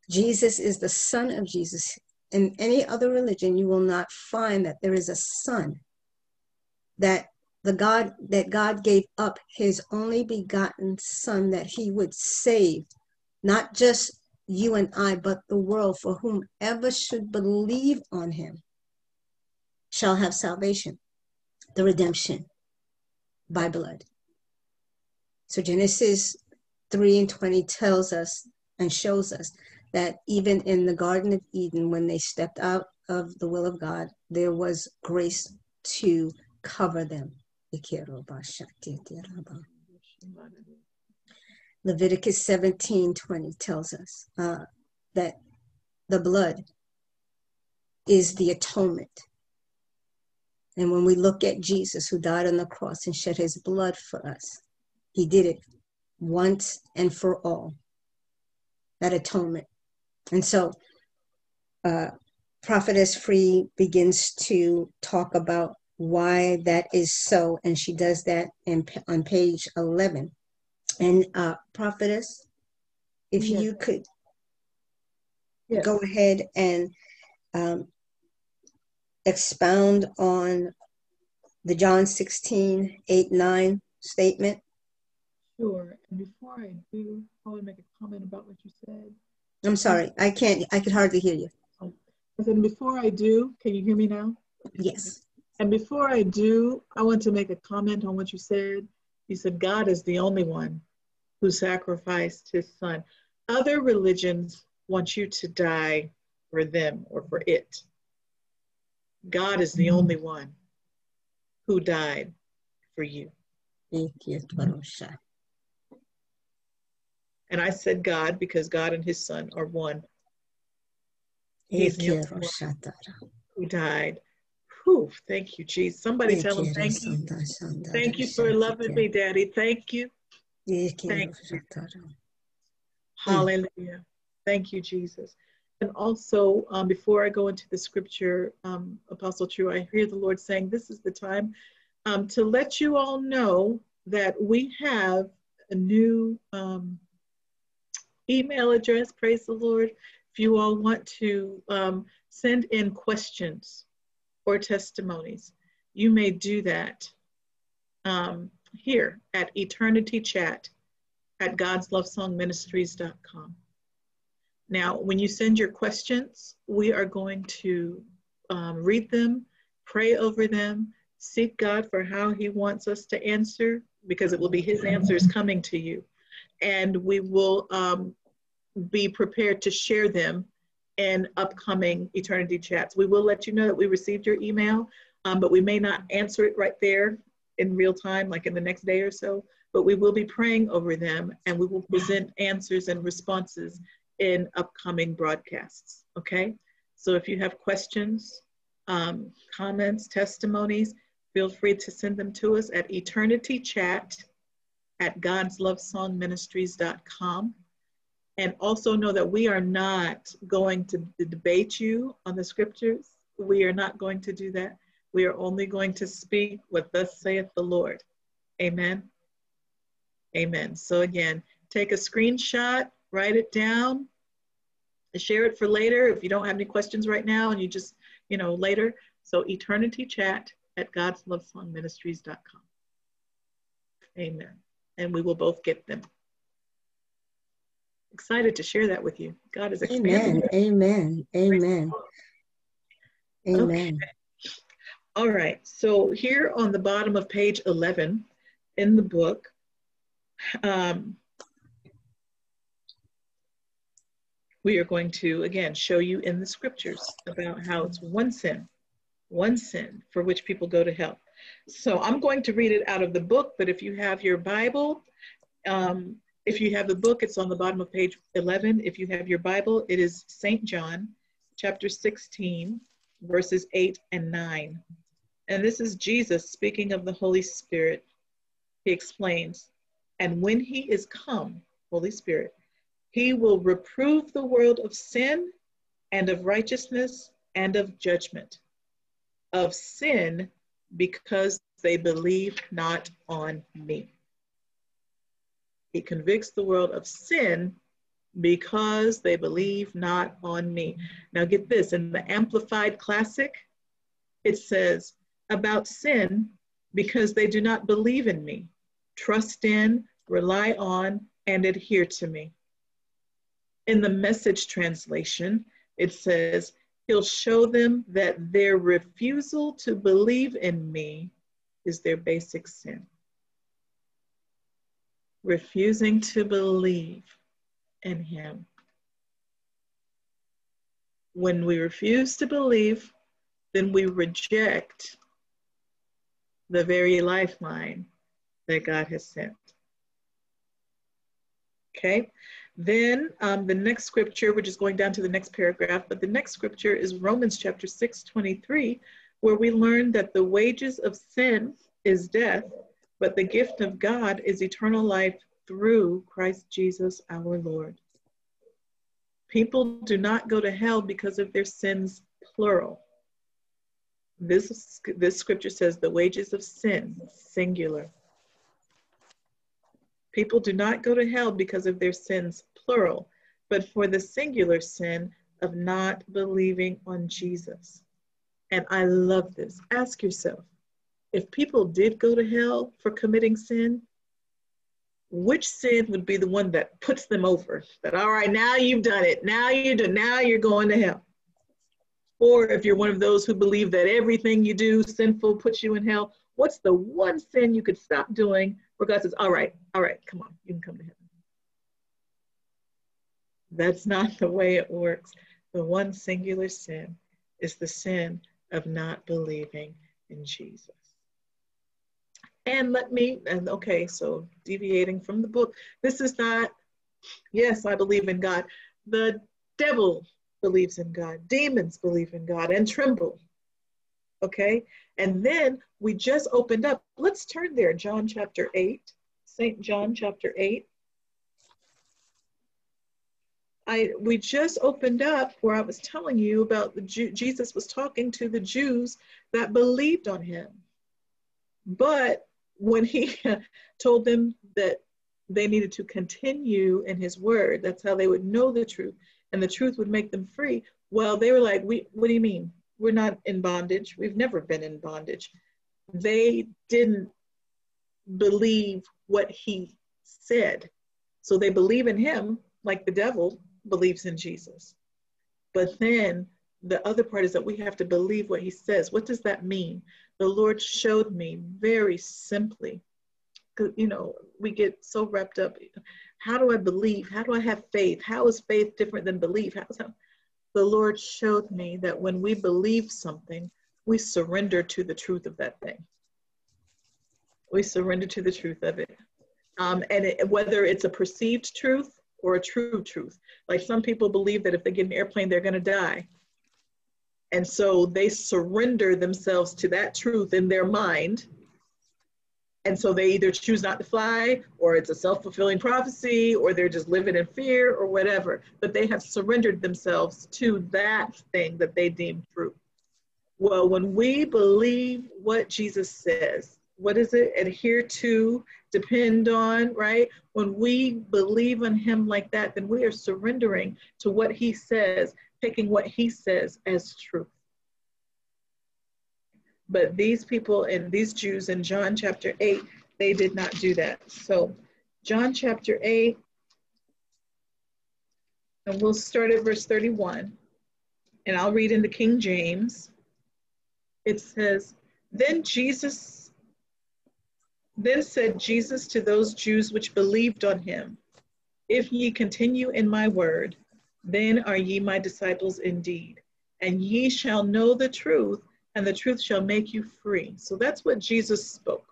Jesus is the Son of Jesus in any other religion, you will not find that there is a son that the God that God gave up his only begotten son that he would save not just you and I, but the world for whomever should believe on him shall have salvation, the redemption by blood. So Genesis 3 and 20 tells us and shows us that even in the Garden of Eden, when they stepped out of the will of God, there was grace to cover them. Leviticus 17 20 tells us uh, that the blood is the atonement. And when we look at Jesus, who died on the cross and shed his blood for us, he did it once and for all. That atonement. And so, uh, Prophetess Free begins to talk about why that is so, and she does that in, on page 11. And uh, Prophetess, if yes. you could yes. go ahead and um, expound on the John 16, 8, 9 statement? Sure. And before I do, I want to make a comment about what you said. I'm sorry, I can't, I could hardly hear you. I said, before I do, can you hear me now? Yes. And before I do, I want to make a comment on what you said. You said, God is the only one who sacrificed his son. Other religions want you to die for them or for it. God is the mm-hmm. only one who died for you. And I said God because God and his son are one. He's the one who died. Whew, thank you, Jesus. Somebody tell him thank you. Thank you for loving me, Daddy. Thank you. Thank you. Hallelujah. Thank you, Jesus. And also, um, before I go into the scripture, um, Apostle True, I hear the Lord saying, This is the time um, to let you all know that we have a new um, email address. Praise the Lord. If you all want to um, send in questions or testimonies, you may do that um, here at Eternity Chat at God'sLoveSongMinistries.com. Now, when you send your questions, we are going to um, read them, pray over them, seek God for how He wants us to answer, because it will be His answers coming to you. And we will um, be prepared to share them in upcoming Eternity Chats. We will let you know that we received your email, um, but we may not answer it right there in real time, like in the next day or so. But we will be praying over them and we will present answers and responses in upcoming broadcasts, okay? So if you have questions, um, comments, testimonies, feel free to send them to us at eternitychat at godslovesongministries.com. And also know that we are not going to debate you on the scriptures. We are not going to do that. We are only going to speak what thus saith the Lord. Amen. Amen. So again, take a screenshot, write it down, share it for later if you don't have any questions right now and you just, you know, later. So eternity chat at godslovesongministries.com. Amen. And we will both get them. Excited to share that with you. God is expanding. Amen. Amen. Amen. Amen. Okay. All right. So here on the bottom of page 11 in the book, um, we are going to, again, show you in the scriptures about how it's one sin, one sin for which people go to hell. So I'm going to read it out of the book, but if you have your Bible, um, if you have the book, it's on the bottom of page 11. If you have your Bible, it is St. John, chapter 16, verses 8 and 9. And this is Jesus speaking of the Holy Spirit. He explains, and when he is come, Holy Spirit, he will reprove the world of sin and of righteousness and of judgment. Of sin because they believe not on me. He convicts the world of sin because they believe not on me. Now, get this in the Amplified Classic, it says, about sin because they do not believe in me, trust in, rely on, and adhere to me. In the message translation, it says, He'll show them that their refusal to believe in me is their basic sin. Refusing to believe in Him. When we refuse to believe, then we reject the very lifeline that God has sent. Okay, then um, the next scripture, we're just going down to the next paragraph, but the next scripture is Romans chapter 6, 23, where we learn that the wages of sin is death, but the gift of God is eternal life through Christ Jesus our Lord. People do not go to hell because of their sins, plural. This, this scripture says the wages of sin, singular. People do not go to hell because of their sins, plural, but for the singular sin of not believing on Jesus. And I love this. Ask yourself if people did go to hell for committing sin, which sin would be the one that puts them over? That, all right, now you've done it. Now you do. Now you're going to hell. Or if you're one of those who believe that everything you do sinful puts you in hell, what's the one sin you could stop doing where God says, all right, all right, come on, you can come to heaven. That's not the way it works. The one singular sin is the sin of not believing in Jesus. And let me, and okay, so deviating from the book, this is not, yes, I believe in God. The devil believes in God, demons believe in God and tremble. Okay, and then we just opened up. Let's turn there, John chapter 8, St. John chapter 8. I, we just opened up where I was telling you about the Jew, Jesus was talking to the Jews that believed on him. But when he told them that they needed to continue in his word, that's how they would know the truth, and the truth would make them free. Well, they were like, we, what do you mean? We're not in bondage. We've never been in bondage. They didn't believe what he said. So they believe in him like the devil believes in Jesus. But then the other part is that we have to believe what he says. What does that mean? The Lord showed me very simply. You know, we get so wrapped up. How do I believe? How do I have faith? How is faith different than belief? How's that? The Lord showed me that when we believe something, we surrender to the truth of that thing. We surrender to the truth of it. Um, and it, whether it's a perceived truth or a true truth. Like some people believe that if they get an airplane, they're going to die. And so they surrender themselves to that truth in their mind. And so they either choose not to fly, or it's a self fulfilling prophecy, or they're just living in fear, or whatever. But they have surrendered themselves to that thing that they deem true. Well, when we believe what Jesus says, what is it? Adhere to, depend on, right? When we believe in Him like that, then we are surrendering to what He says, taking what He says as truth. But these people and these Jews in John chapter 8, they did not do that. So, John chapter 8, and we'll start at verse 31, and I'll read in the King James. It says, Then Jesus then said Jesus to those Jews which believed on him, If ye continue in my word, then are ye my disciples indeed, and ye shall know the truth, and the truth shall make you free. So that's what Jesus spoke.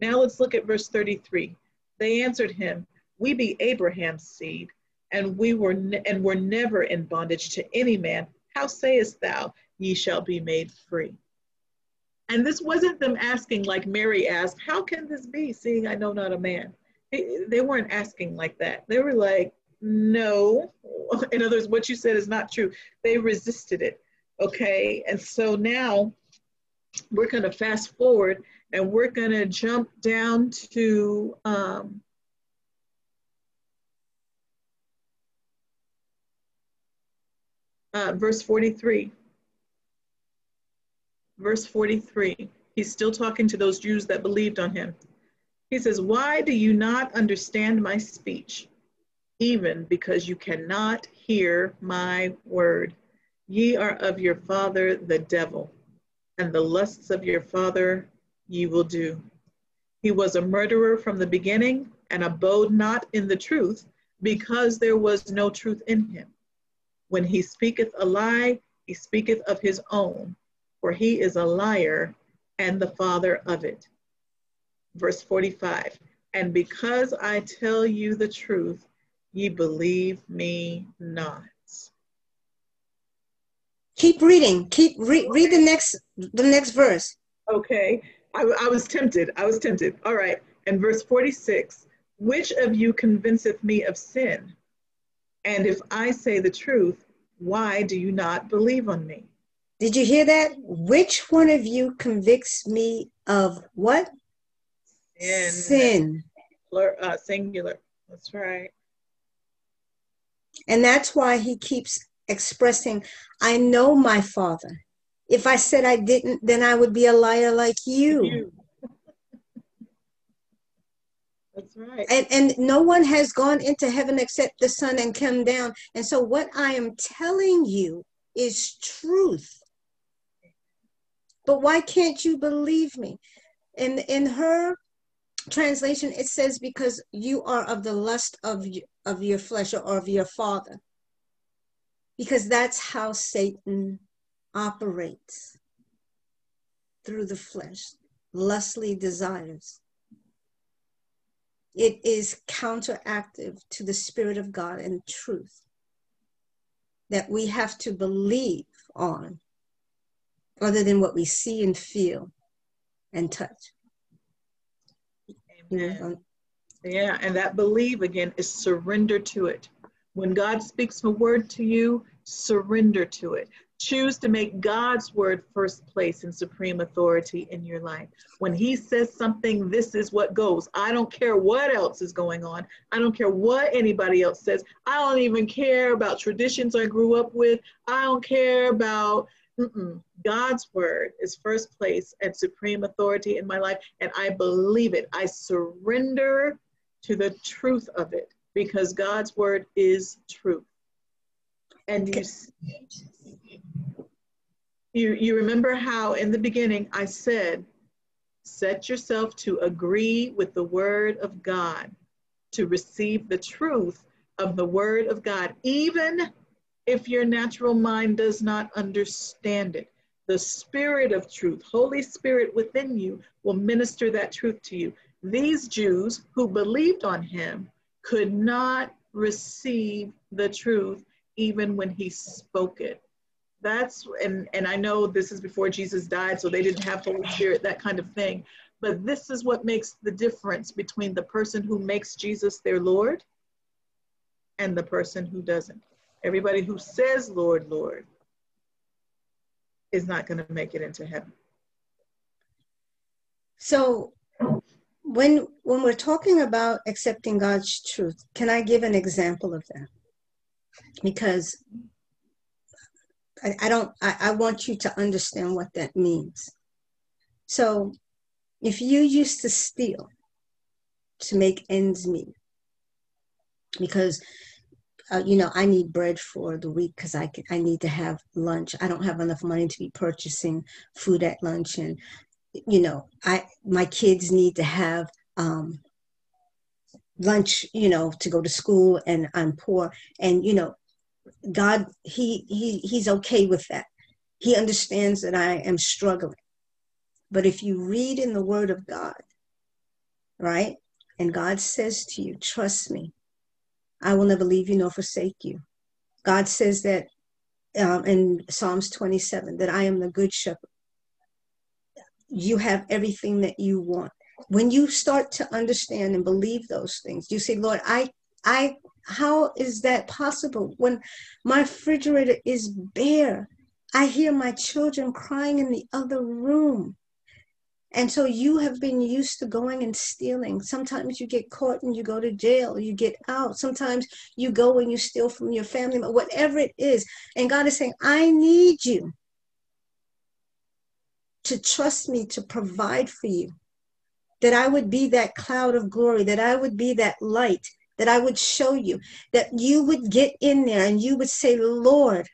Now let's look at verse 33. They answered him, We be Abraham's seed, and we were ne- and were never in bondage to any man. How sayest thou, ye shall be made free? And this wasn't them asking like Mary asked, How can this be, seeing I know not a man? They weren't asking like that. They were like, No. In other words, what you said is not true. They resisted it. Okay. And so now we're going to fast forward and we're going to jump down to um, uh, verse 43 verse 43. He's still talking to those Jews that believed on him. He says, Why do you not understand my speech? Even because you cannot hear my word. Ye are of your father the devil, and the lusts of your father ye will do. He was a murderer from the beginning and abode not in the truth, because there was no truth in him. When he speaketh a lie, he speaketh of his own, for he is a liar and the father of it. Verse 45 And because I tell you the truth, ye believe me not. Keep reading. Keep re- read the next the next verse. Okay. I, I was tempted. I was tempted. All right. And verse 46 Which of you convinceth me of sin? And if I say the truth, why do you not believe on me? Did you hear that? Which one of you convicts me of what? Sin. Sin. Uh, singular. That's right. And that's why he keeps expressing, I know my father. If I said I didn't, then I would be a liar like you. That's right. And, and no one has gone into heaven except the Son and come down. And so, what I am telling you is truth. But why can't you believe me? In, in her translation, it says, because you are of the lust of, of your flesh or of your father. Because that's how Satan operates through the flesh, lustly desires it is counteractive to the Spirit of God and truth that we have to believe on other than what we see and feel and touch. Amen. Yeah, and that believe again is surrender to it. When God speaks a word to you, surrender to it. Choose to make God's word first place and supreme authority in your life. When He says something, this is what goes. I don't care what else is going on. I don't care what anybody else says. I don't even care about traditions I grew up with. I don't care about Mm-mm. God's word is first place and supreme authority in my life, and I believe it. I surrender to the truth of it because God's word is truth. And you, you, you remember how in the beginning I said, set yourself to agree with the word of God, to receive the truth of the word of God, even if your natural mind does not understand it. The spirit of truth, Holy Spirit within you, will minister that truth to you. These Jews who believed on him could not receive the truth even when he spoke it that's and and I know this is before Jesus died, so they didn't have Holy Spirit, that kind of thing. But this is what makes the difference between the person who makes Jesus their Lord and the person who doesn't. Everybody who says Lord, Lord is not going to make it into heaven. So when when we're talking about accepting God's truth, can I give an example of that? Because I, I don't, I, I want you to understand what that means. So if you used to steal to make ends meet, because uh, you know, I need bread for the week because I I need to have lunch. I don't have enough money to be purchasing food at lunch, and you know, I my kids need to have um, lunch, you know, to go to school, and I'm poor, and you know, God, he, he, he's okay with that. He understands that I am struggling. But if you read in the word of God, right? And God says to you, trust me, I will never leave you nor forsake you. God says that um, in Psalms 27 that I am the good shepherd. You have everything that you want. When you start to understand and believe those things, you say, Lord, I I how is that possible when my refrigerator is bare? I hear my children crying in the other room. And so you have been used to going and stealing. Sometimes you get caught and you go to jail, you get out. Sometimes you go and you steal from your family, whatever it is. And God is saying, I need you to trust me to provide for you, that I would be that cloud of glory, that I would be that light, that I would show you, that you would get in there and you would say, Lord,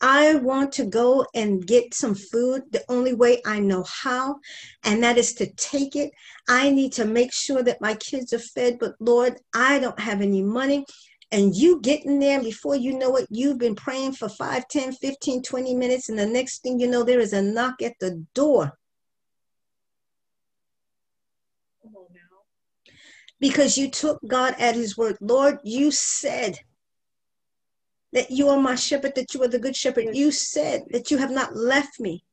I want to go and get some food the only way I know how, and that is to take it. I need to make sure that my kids are fed, but Lord, I don't have any money. And you get in there before you know it you've been praying for 5 10 15 20 minutes and the next thing you know there is a knock at the door. Because you took god at his word. Lord you said that you are my shepherd that you are the good shepherd. You said that you have not left me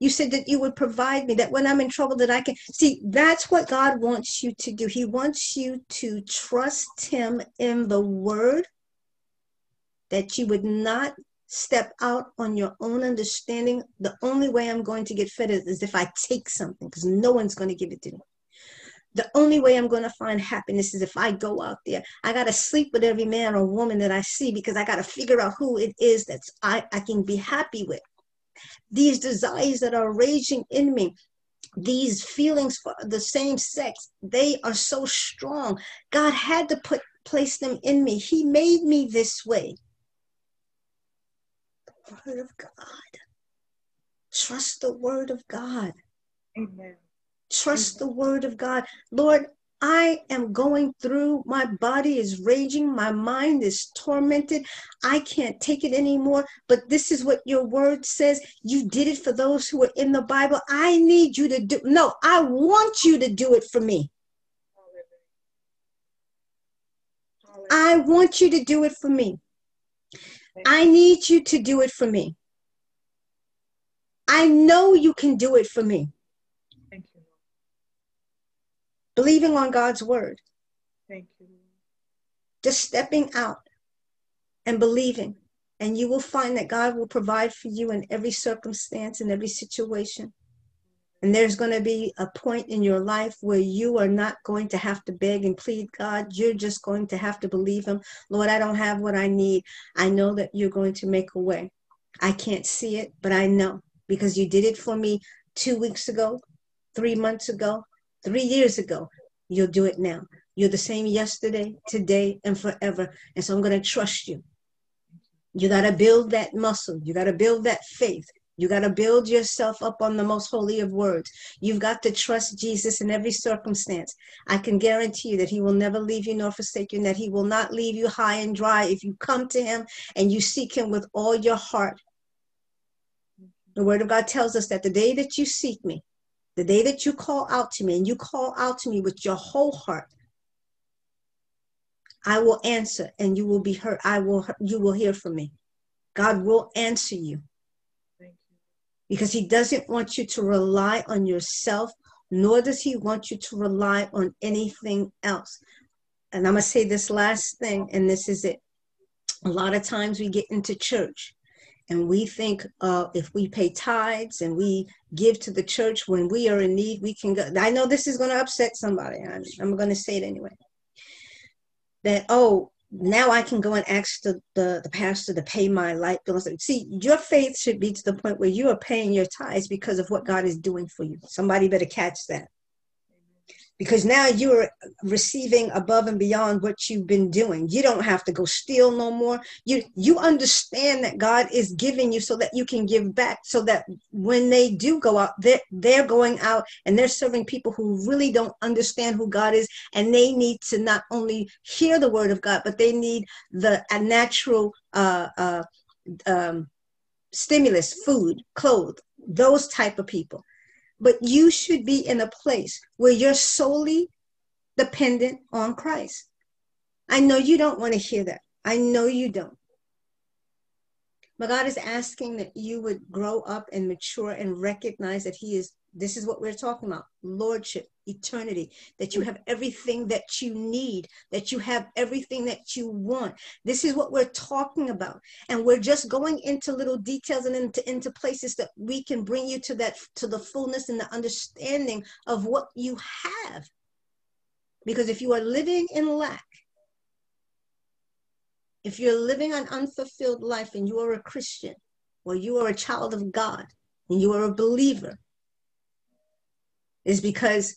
you said that you would provide me that when i'm in trouble that i can see that's what god wants you to do. He wants you to trust him in the word that you would not step out on your own understanding. The only way i'm going to get fed is, if i take something because no one's going to give it to me. The only way I'm going to find happiness is if I go out there. I got to sleep with every man or woman that I see because I got to figure out who it is that I, I can be happy with these desires that are raging in me these feelings for the same sex they are so strong. God had to put place them in me. He made me this way. The word of god. Trust the word of god. Amen. Trust amen. the word of god. Lord I am going through, my body is raging, my mind is tormented. I can't take it anymore. But this is what your word says. You did it for those who are in the Bible. I need you to do, no, I want you to do it for me. I want you to do it for me. I need you to do it for me. I know you can do it for me believing on God's word. Thank you. Just stepping out and believing. And you will find that God will provide for you in every circumstance, in every situation. And there's going to be a point in your life where you are not going to have to beg and plead God. You're just going to have to believe Him. Lord, I don't have what I need. I know that you're going to make a way. I can't see it, but I know because you did it for me two weeks ago, three months ago, three years ago. You'll do it now. You're the same yesterday, today, and forever. And so I'm going to trust you. You got to build that muscle. You got to build that faith. You got to build yourself up on the most holy of words. You've got to trust Jesus in every circumstance. I can guarantee you that He will never leave you nor forsake you, and that He will not leave you high and dry if you come to Him and you seek Him with all your heart. The Word of God tells us that the day that you seek me, the day that you call out to me and you call out to me with your whole heart, I will answer and you will be heard. I will you will hear from me. God will answer you. you. Because he doesn't want you to rely on yourself, nor does he want you to rely on anything else. And I'm going to say this last thing, and this is it. A lot of times we get into church and we think uh, if we pay tithes and we give to the church when we are in need, we can go. I know this is going to upset somebody. I'm, I'm going to say it anyway. That, oh, now I can go and ask the, the, the pastor to pay my light bill. See, your faith should be to the point where you are paying your tithes because of what God is doing for you. Somebody better catch that because now you're receiving above and beyond what you've been doing. You don't have to go steal no more. You you understand that god is giving you so that you can give back so that when they do go out they're, they're going out and they're serving people who really don't understand who god is and they need to not only hear the word of god but they need the a natural uh, uh, um, stimulus food clothes those type of people but you should be in a place where you're solely dependent on Christ. I know you don't want to hear that. I know you don't. But God is asking that you would grow up and mature and recognize that He is, this is what we're talking about Lordship, eternity, that you have everything that you need, that you have everything that you want. This is what we're talking about. And we're just going into little details and into, into places that we can bring you to that, to the fullness and the understanding of what you have. Because if you are living in lack, if you're living an unfulfilled life and you are a Christian, or you are a child of God, and you are a believer, is because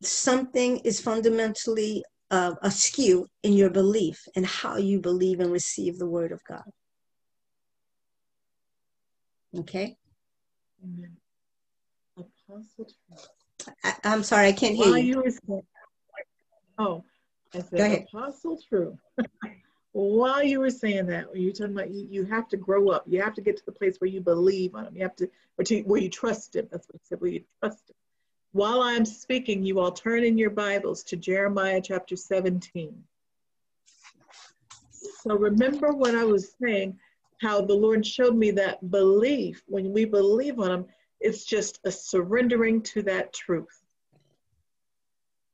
something is fundamentally uh, askew in your belief and how you believe and receive the word of God. Okay? Amen. Apostle I, am sorry, I can't hear you. you were saying, oh, I said, Apostle True. while you were saying that, you talking about you, you have to grow up. You have to get to the place where you believe on him. You have to, or to, where you trust him. That's what he said, where you trust him. While I'm speaking, you all turn in your Bibles to Jeremiah chapter 17. So remember what I was saying, how the Lord showed me that belief, when we believe on him, it's just a surrendering to that truth.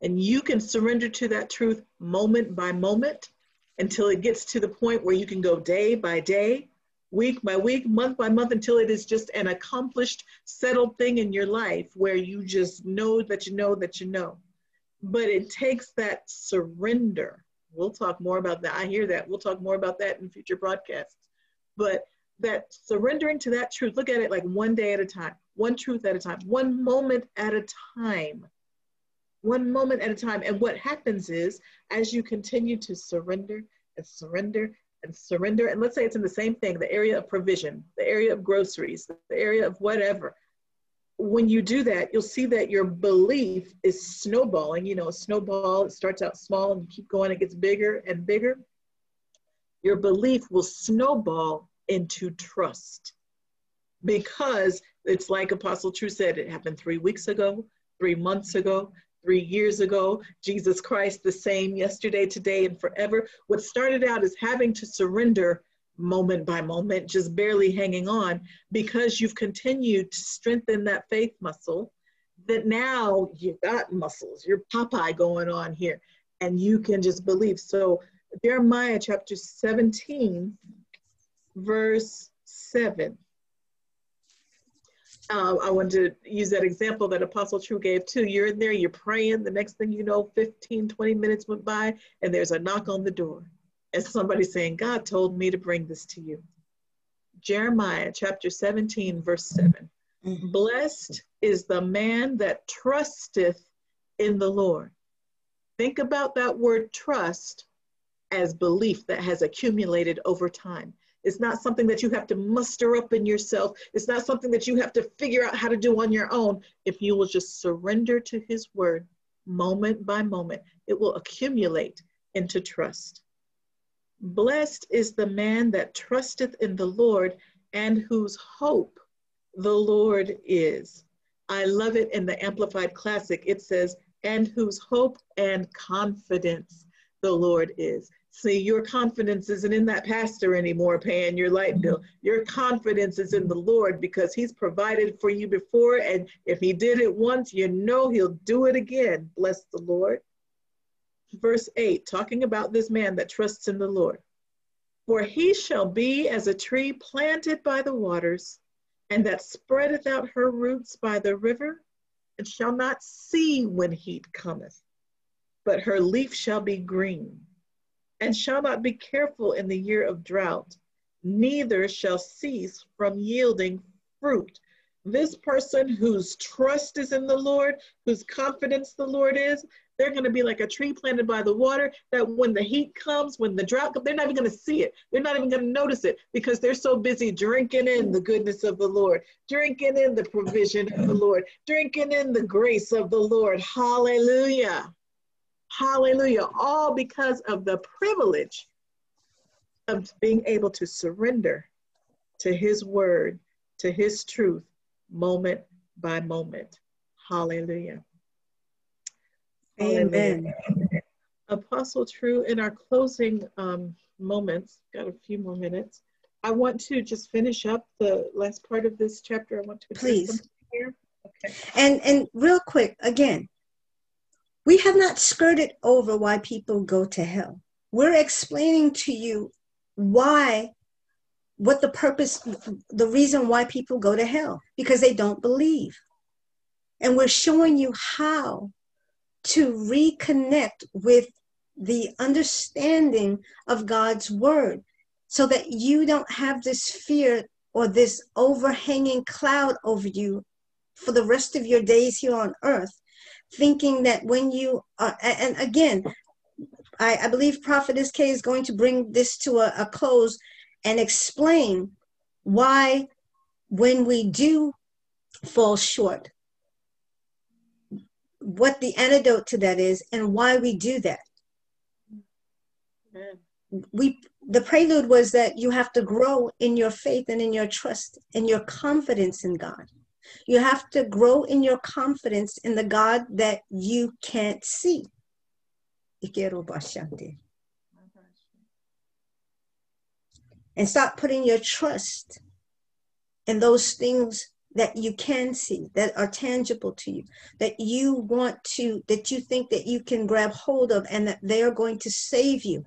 And you can surrender to that truth moment by moment until it gets to the point where you can go day by day, week by week, month by month, until it is just an accomplished, settled thing in your life where you just know that you know that you know. But it takes that surrender. We'll talk more about that. I hear that. We'll talk more about that in future broadcasts. But that surrendering to that truth, look at it like one day at a time, one truth at a time, one moment at a time one moment at a time. And what happens is, as you continue to surrender and surrender and surrender, and let's say it's in the same thing the area of provision, the area of groceries, the area of whatever. When you do that, you'll see that your belief is snowballing. You know, a snowball, it starts out small and you keep going, it gets bigger and bigger. Your belief will snowball into trust because it's like Apostle True said, it happened three weeks ago, three months ago, three years ago. Jesus Christ, the same yesterday, today, and forever. What started out as having to surrender moment by moment, just barely hanging on, because you've continued to strengthen that faith muscle, that now you've got muscles, you're Popeye going on here, and you can just believe. So, Jeremiah chapter 17, verse 7 uh, I wanted to use that example that Apostle True gave too. You're in there, you're praying. The next thing you know, 15, 20 minutes went by, and there's a knock on the door. And somebody saying, God told me to bring this to you. Jeremiah chapter 17, verse 7. Mm-hmm. Blessed is the man that trusteth in the Lord. Think about that word trust as belief that has accumulated over time. It's not something that you have to muster up in yourself. It's not something that you have to figure out how to do on your own. If you will just surrender to His word moment by moment, it will accumulate into trust. Blessed is the man that trusteth in the Lord and whose hope the Lord is. I love it in the Amplified Classic. It says, and whose hope and confidence the Lord is. See, your confidence isn't in that pastor anymore paying your light mm-hmm. bill. Your confidence is in the Lord because He's provided for you before. And if He did it once, you know He'll do it again. Bless the Lord. Verse 8, talking about this man that trusts in the Lord. For he shall be as a tree planted by the waters, and that spreadeth out her roots by the river, and shall not see when heat cometh, but her leaf shall be green and shall not be careful in the year of drought, neither shall cease from yielding fruit. This person whose trust is in the Lord, whose confidence the Lord is, they're going to be like a tree planted by the water that when the heat comes, when the drought comes, they're not even going to see it. They're not even going to notice it because they're so busy drinking in the goodness of the Lord, drinking in the provision of the Lord, drinking in the grace of the Lord. Hallelujah. Hallelujah. All because of the privilege of being able to surrender to His word, to His truth, moment by moment. Hallelujah. Amen. Hallelujah. Apostle True, in our closing um, moments, got a few more minutes. I want to just finish up the last part of this chapter. I want to please here. Okay. And and real quick again, we have not skirted over why people go to hell. We're explaining to you why, what the purpose, the reason why people go to hell, because they don't believe. And we're showing you how to reconnect with the understanding of God's word so that you don't have this fear or this overhanging cloud over you for the rest of your days here on earth thinking that when you uh, are, and again, I, I believe Prophetess K is going to bring this to a, a close and explain why, when we do fall short, what the antidote to that is and why we do that. We the prelude was that you have to grow in your faith and in your trust and your confidence in God. You have to grow in your confidence in the God that you can't see. And stop putting your trust in those things that you can see, that are tangible to you, that you want to, that you think that you can grab hold of and that they are going to save you.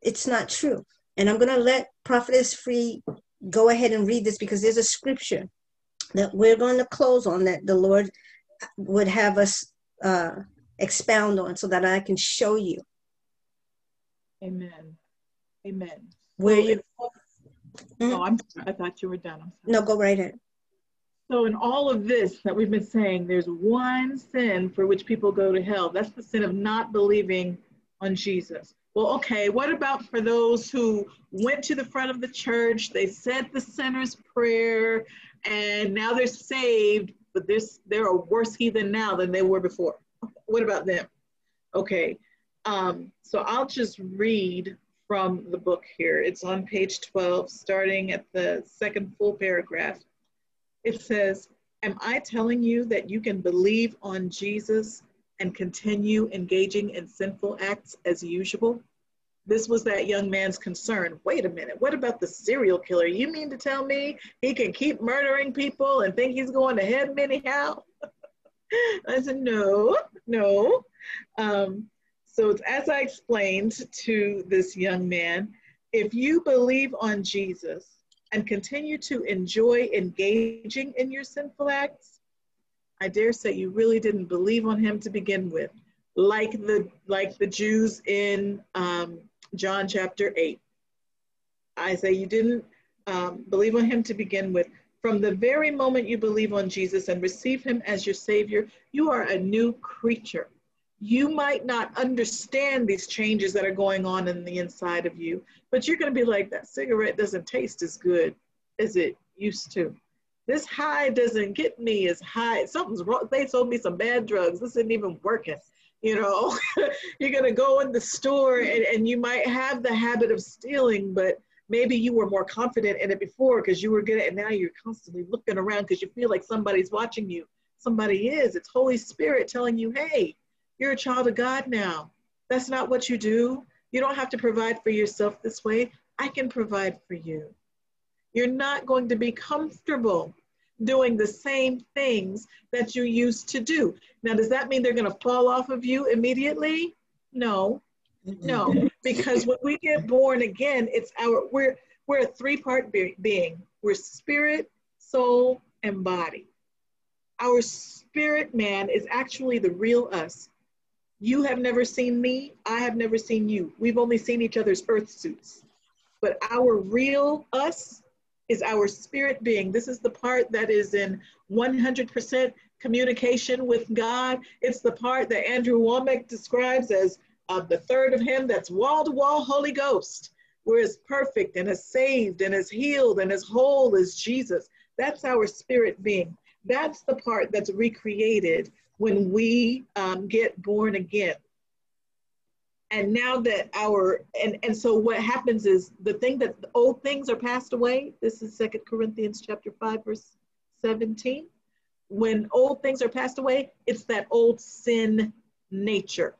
It's not true. And I'm going to let Prophetess Free go ahead and read this because there's a scripture that we're going to close on that the Lord would have us uh, expound on so that I can show you. Amen. Amen. Where you? Mm-hmm. Oh, I'm. I thought you were done. No, go right ahead. So, in all of this that we've been saying, there's one sin for which people go to hell. That's the sin of not believing on Jesus. Well, okay, what about for those who went to the front of the church, they said the sinner's prayer, and now they're saved, but this, they're a worse heathen now than they were before? What about them? Okay, um, so I'll just read from the book here. It's on page 12, starting at the second full paragraph. It says, Am I telling you that you can believe on Jesus and continue engaging in sinful acts as usual? This was that young man's concern. Wait a minute, what about the serial killer? You mean to tell me he can keep murdering people and think he's going to heaven anyhow? I said, no, no. Um, so as I explained to this young man, if you believe on Jesus, and continue to enjoy engaging in your sinful acts, I dare say you really didn't believe on him to begin with, like the like the Jews in um, John chapter eight. I say you didn't um, believe on him to begin with. From the very moment you believe on Jesus and receive him as your Savior, you are a new creature you might not understand these changes that are going on in the inside of you, but you're going to be like, that cigarette doesn't taste as good as it used to. This high doesn't get me as high. Something's wrong. They sold me some bad drugs. This isn't even working. You know, you're going to go in the store and, and you might have the habit of stealing, but maybe you were more confident in it before because you were good at it. And now you're constantly looking around because you feel like somebody's watching you. Somebody is. It's Holy Spirit telling you, hey, you're a child of God now. That's not what you do. You don't have to provide for yourself this way. I can provide for you. You're not going to be comfortable doing the same things that you used to do. Now, does that mean they're going to fall off of you immediately? No, no, because when we get born again, it's our we're we're a three-part be- being. We're spirit, soul, and body. Our spirit man is actually the real us. You have never seen me. I have never seen you. We've only seen each other's earth suits. But our real us is our spirit being. This is the part that is in 100% communication with God. It's the part that Andrew Wommack describes as uh, the third of Him that's wall to wall Holy Ghost, We're as perfect and as saved and as healed and as whole as Jesus. That's our spirit being. That's the part that's recreated when we um, get born again. And now that our, and, and so what happens is the thing that the old things are passed away. This is Second Corinthians chapter 5, verse 17. When old things are passed away, it's that old sin nature.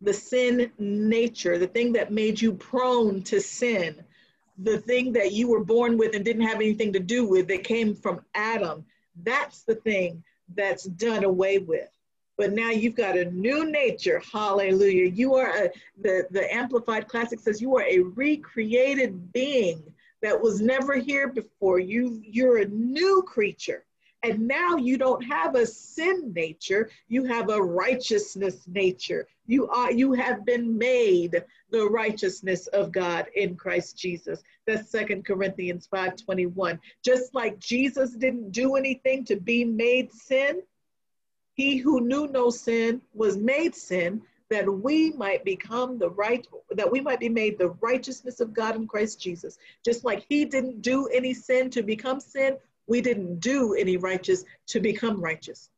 The sin nature, the thing that made you prone to sin, the thing that you were born with and didn't have anything to do with that came from Adam. That's the thing that's done away with. But now you've got a new nature. Hallelujah. You are a, the, the Amplified Classic says you are a recreated being that was never here before. You, you're a new creature. And now you don't have a sin nature, you have a righteousness nature. You are you have been made the righteousness of God in Christ Jesus. That's Second Corinthians 5:21. Just like Jesus didn't do anything to be made sin, he who knew no sin was made sin that we might become the right that we might be made the righteousness of God in Christ Jesus. Just like he didn't do any sin to become sin, we didn't do any righteous to become righteous.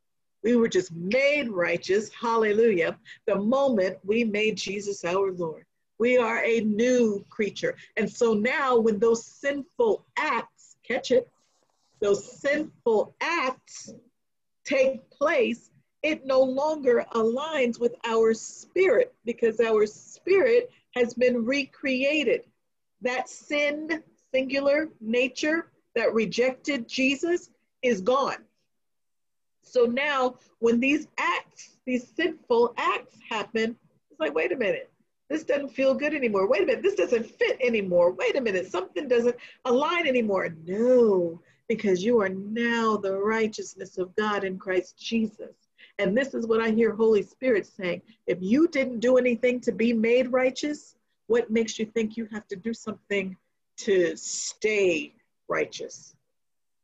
We were just made righteous, hallelujah, the moment we made Jesus our Lord. We are a new creature. And so now, when those sinful acts, catch it, those sinful acts take place, it no longer aligns with our spirit because our spirit has been recreated. That sin, singular nature that rejected Jesus is gone. So now, when these acts, these sinful acts happen, it's like, wait a minute, this doesn't feel good anymore. Wait a minute, this doesn't fit anymore. Wait a minute, something doesn't align anymore. No, because you are now the righteousness of God in Christ Jesus. And this is what I hear Holy Spirit saying. If you didn't do anything to be made righteous, what makes you think you have to do something to stay righteous?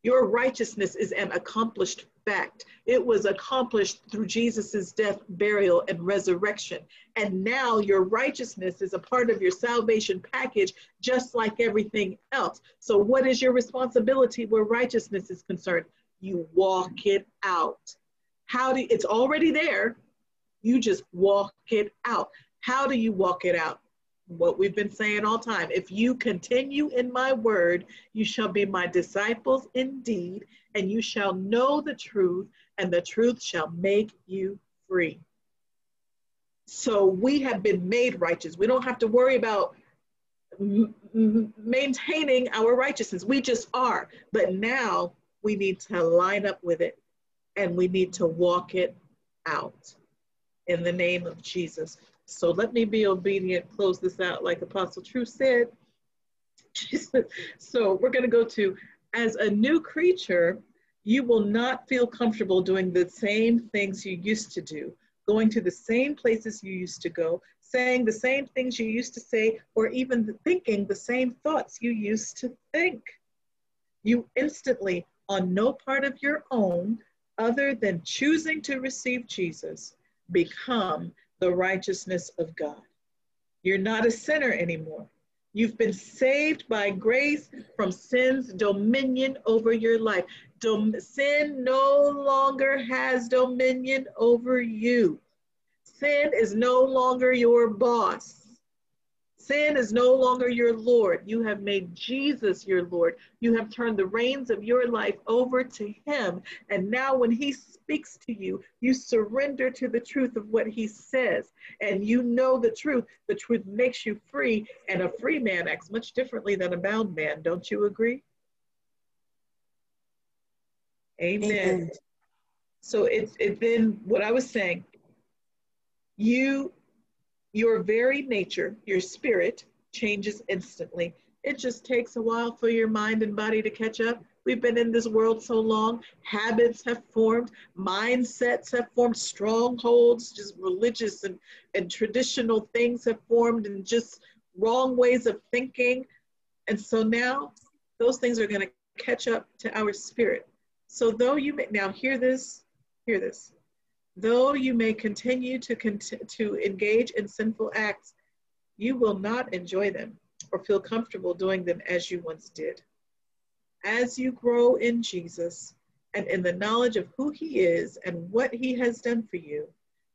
Your righteousness is an accomplished fact. It was accomplished through Jesus' death, burial, and resurrection. And now your righteousness is a part of your salvation package, just like everything else. So, what is your responsibility where righteousness is concerned? You walk it out. How do it's already there? You just walk it out. How do you walk it out? What we've been saying all time. If you continue in my word, you shall be my disciples indeed, and you shall know the truth, and the truth shall make you free. So we have been made righteous. We don't have to worry about m- m- maintaining our righteousness. We just are. But now we need to line up with it and we need to walk it out in the name of Jesus. So let me be obedient, close this out like Apostle True said. so we're going to go to, as a new creature, you will not feel comfortable doing the same things you used to do, going to the same places you used to go, saying the same things you used to say, or even thinking the same thoughts you used to think. You instantly, on no part of your own, other than choosing to receive Jesus, become the righteousness of God. You're not a sinner anymore. You've been saved by grace from sin's dominion over your life. Dom- sin no longer has dominion over you. Sin is no longer your boss. Sin is no longer your Lord. You have made Jesus your Lord. You have turned the reins of your life over to Him. And now, when He speaks to you, you surrender to the truth of what He says. And you know the truth. The truth makes you free. And a free man acts much differently than a bound man. Don't you agree? Amen. Amen. So it's it then what I was saying. You your very nature, your spirit, changes instantly. It just takes a while for your mind and body to catch up. We've been in this world so long, habits have formed, mindsets have formed, strongholds, just religious and, and traditional things have formed, and just wrong ways of thinking. And so now those things are going to catch up to our spirit. So, though you may now hear this, hear this. Though you may continue to, cont- to engage in sinful acts, you will not enjoy them or feel comfortable doing them as you once did. As you grow in Jesus and in the knowledge of who He is and what He has done for you,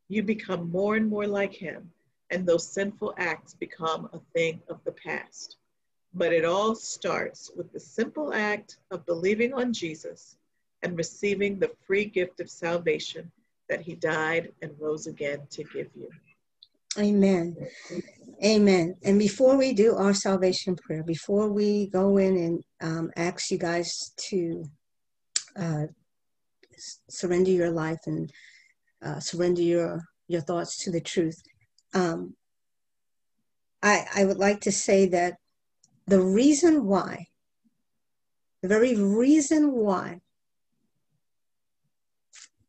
you become more and more like Him, and those sinful acts become a thing of the past. But it all starts with the simple act of believing on Jesus and receiving the free gift of salvation that he died and rose again to give you. Amen. Amen. And before we do our salvation prayer, before we go in and um, ask you guys to uh, surrender your life and uh, surrender your your thoughts to the truth, um, I I would like to say that the reason why, the very reason why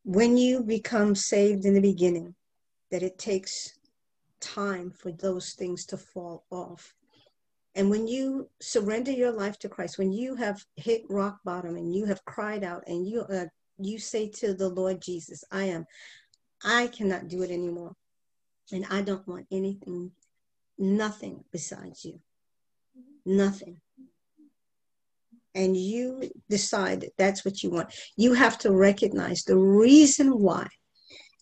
when you become saved in the beginning, that it takes time for those things to fall off. And when you surrender your life to Christ, when you have hit rock bottom and you have cried out and you uh, you say to the Lord Jesus, I am, I cannot do it anymore. And I don't want anything, nothing besides you. Nothing and you decide that that's what you want, you have to recognize the reason why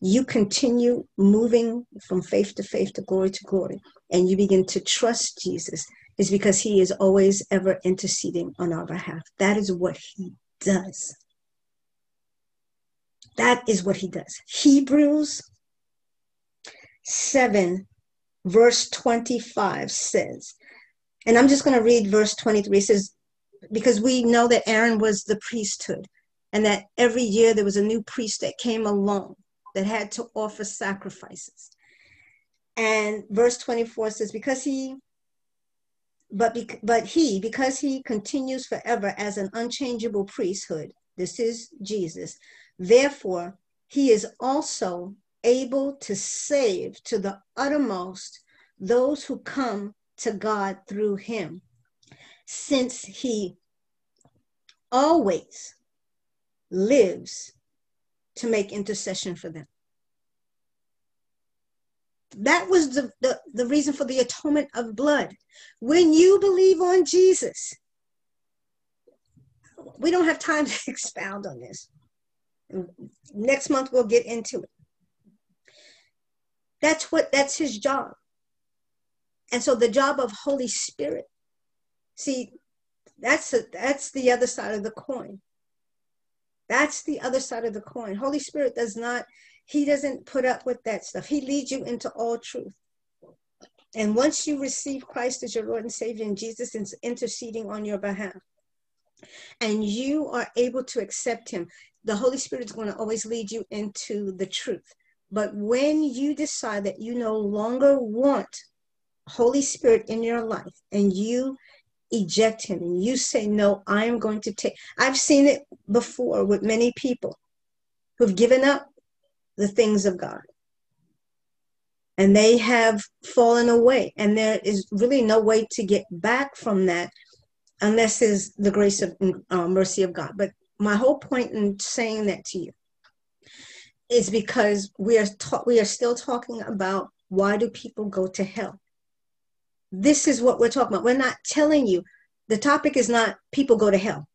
you continue moving from faith to faith to glory to glory, and you begin to trust Jesus, is because he is always ever interceding on our behalf. That is what he does. That is what he does. Hebrews 7, verse 25 says, and I'm just going to read verse 23. It says, because we know that Aaron was the priesthood, and that every year there was a new priest that came along that had to offer sacrifices. And verse 24 says, because he but, be, but he, because he continues forever as an unchangeable priesthood, this is Jesus, therefore he is also able to save to the uttermost those who come to God through him, since he always lives to make intercession for them. That was the, the, the reason for the atonement of blood. When you believe on Jesus, we don't have time to expound on this. Next month we'll get into it. That's what that's his job. And so the job of Holy Spirit, see, that's a, that's the other side of the coin. That's the other side of the coin. Holy Spirit does not, he doesn't put up with that stuff. He leads you into all truth. And once you receive Christ as your Lord and Savior, and Jesus is interceding on your behalf, and you are able to accept Him, the Holy Spirit is going to always lead you into the truth. But when you decide that you no longer want Holy Spirit in your life and you eject him and you say, No, I am going to take. I've seen it before with many people who've given up the things of God and they have fallen away. And there is really no way to get back from that unless is the grace of uh, mercy of God. But my whole point in saying that to you is because we are ta- we are still talking about why do people go to hell this is what we're talking about. We're not telling you. The topic is not people go to hell.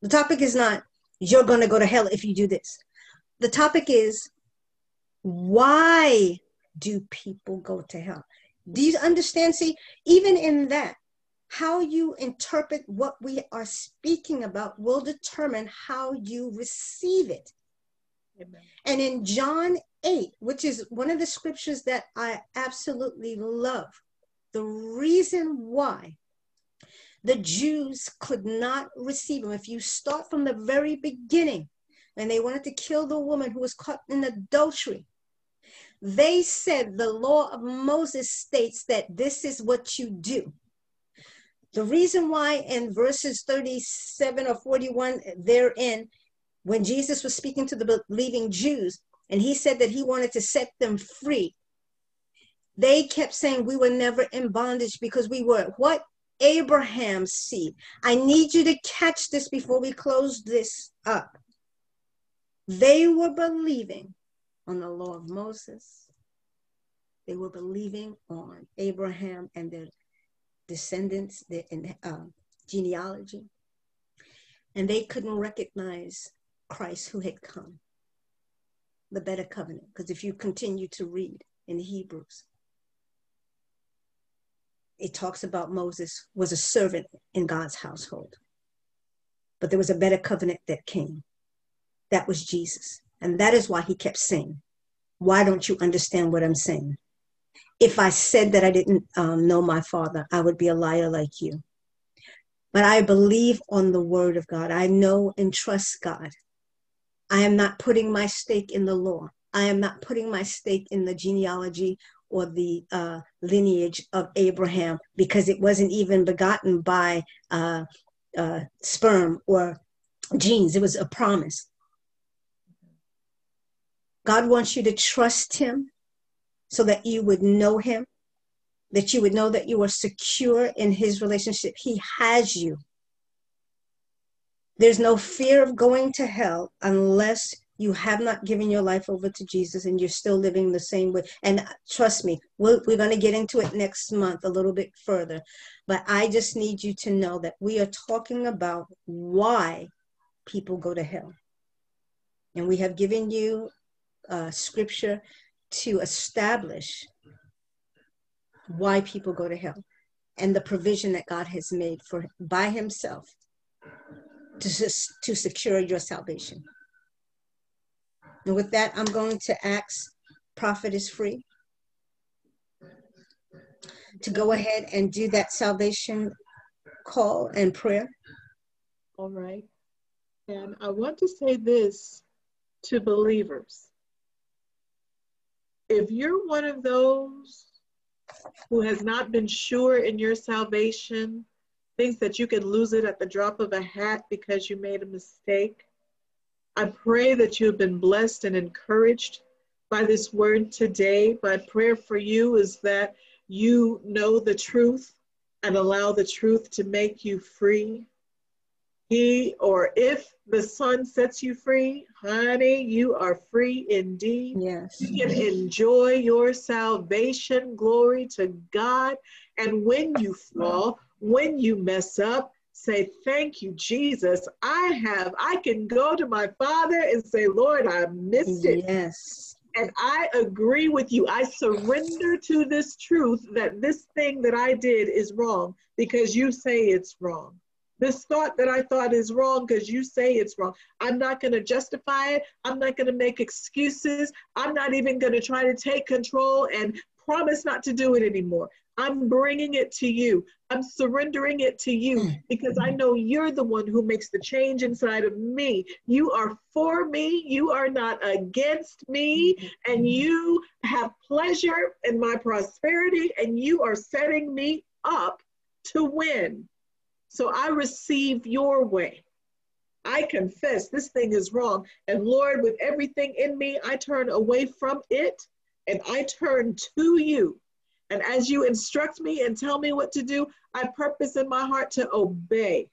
The topic is not you're going to go to hell if you do this. The topic is why do people go to hell? Do you understand? See, even in that, how you interpret what we are speaking about will determine how you receive it. Amen. And in John 8, which is one of the scriptures that I absolutely love, the reason why the Jews could not receive him, if you start from the very beginning, and they wanted to kill the woman who was caught in adultery, they said the law of Moses states that this is what you do. The reason why in verses 37 or 41 therein, when Jesus was speaking to the believing Jews, and he said that he wanted to set them free, they kept saying we were never in bondage because we were what? Abraham's seed. I need you to catch this before we close this up. They were believing on the law of Moses. They were believing on Abraham and their descendants, their uh, genealogy. And they couldn't recognize Christ who had come, the better covenant. Because if you continue to read in Hebrews, it talks about Moses was a servant in God's household. But there was a better covenant that came. That was Jesus. And that is why he kept saying, Why don't you understand what I'm saying? If I said that I didn't um, know my father, I would be a liar like you. But I believe on the word of God. I know and trust God. I am not putting my stake in the law. I am not putting my stake in the genealogy or the uh, lineage of Abraham because it wasn't even begotten by uh, uh, sperm or genes. It was a promise. God wants you to trust Him so that you would know Him, that you would know that you are secure in His relationship. He has you. There's no fear of going to hell unless you have not given your life over to Jesus and you're still living the same way. And trust me, we're, we're going to get into it next month a little bit further. But I just need you to know that we are talking about why people go to hell. And we have given you uh, scripture to establish why people go to hell and the provision that God has made for by himself to, to secure your salvation. And with that, I'm going to ask Prophetess Free to go ahead and do that salvation call and prayer. All right. And I want to say this to believers. If you're one of those who has not been sure in your salvation, thinks that you can lose it at the drop of a hat because you made a mistake, I pray that you have been blessed and encouraged by this word today. My prayer for you is that you know the truth and allow the truth to make you free. He or if the Son sets you free, honey, you are free indeed. Yes. You can enjoy your salvation. Glory to God. And when you fall, when you mess up, say, Thank you, Jesus. I have, I can go to my Father and say, Lord, I missed it. Yes. And I agree with you. I surrender to this truth that this thing that I did is wrong because you say it's wrong. This thought that I thought is wrong because you say it's wrong. I'm not going to justify it. I'm not going to make excuses. I'm not even going to try to take control and promise not to do it anymore. I'm bringing it to you. I'm surrendering it to you mm. because I know you're the one who makes the change inside of me. You are for me. You are not against me. And you have pleasure in my prosperity and you are setting me up to win. So I receive your way. I confess this thing is wrong. And Lord, with everything in me, I turn away from it and I turn to you and as you instruct me and tell me what to do, I purpose in my heart to obey.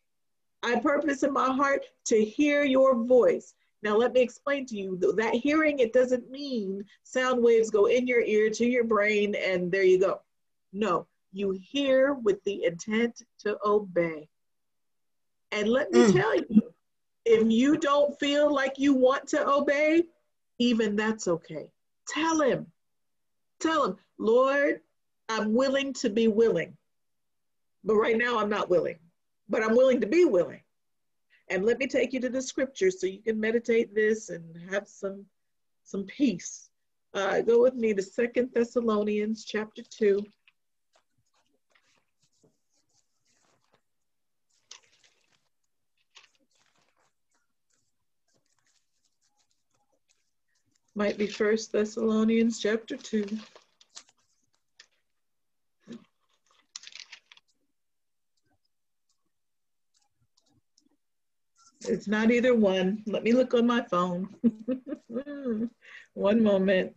I purpose in my heart to hear your voice. Now, let me explain to you that hearing, it doesn't mean sound waves go in your ear to your brain and there you go. No, you hear with the intent to obey. And let me mm. tell you, if you don't feel like you want to obey, even that's okay. Tell him. Tell him, Lord, I'm willing to be willing. But right now, I'm not willing. But I'm willing to be willing. And let me take you to the scriptures so you can meditate this and have some, some peace. Uh, go with me to Second Thessalonians chapter 2. Might be First Thessalonians chapter 2. It's not either one. Let me look on my phone. one moment.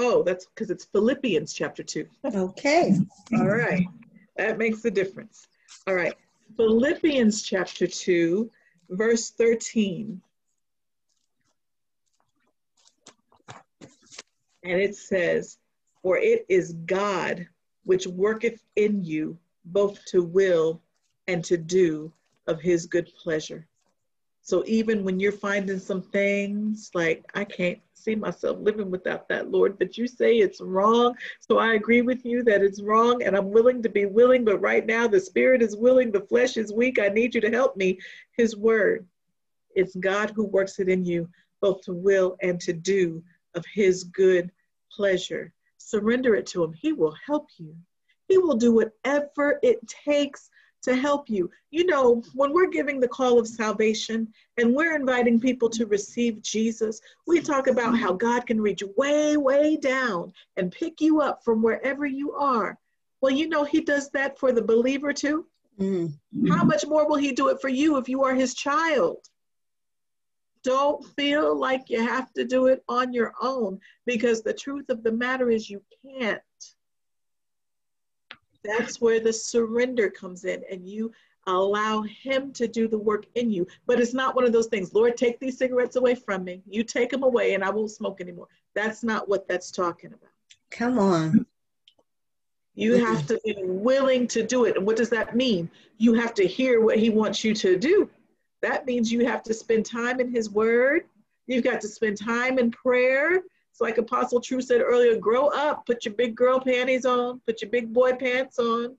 Oh, that's because it's Philippians chapter 2. Okay. All right. That makes a difference. All right. Philippians chapter 2, verse 13. And it says, For it is God which worketh in you both to will and to do of his good pleasure. So even when you're finding some things like, I can't see myself living without that, Lord, but you say it's wrong. So I agree with you that it's wrong and I'm willing to be willing, but right now the spirit is willing, the flesh is weak. I need you to help me. His word. It's God who works it in you, both to will and to do of his good pleasure. Surrender it to him. He will help you. He will do whatever it takes to help you. You know, when we're giving the call of salvation and we're inviting people to receive Jesus, we talk about how God can reach way, way down and pick you up from wherever you are. Well, you know, He does that for the believer too. Mm-hmm. How much more will He do it for you if you are His child? Don't feel like you have to do it on your own because the truth of the matter is you can't. That's where the surrender comes in and you Allow Him to do the work in you. But it's not one of those things, Lord, take these cigarettes away from me. You take them away and I won't smoke anymore. That's not what that's talking about. Come on. You have to be willing to do it. And what does that mean? You have to hear what He wants you to do. That means you have to spend time in His Word. You've got to spend time in prayer. It's like Apostle True said earlier grow up, put your big girl panties on, put your big boy pants on.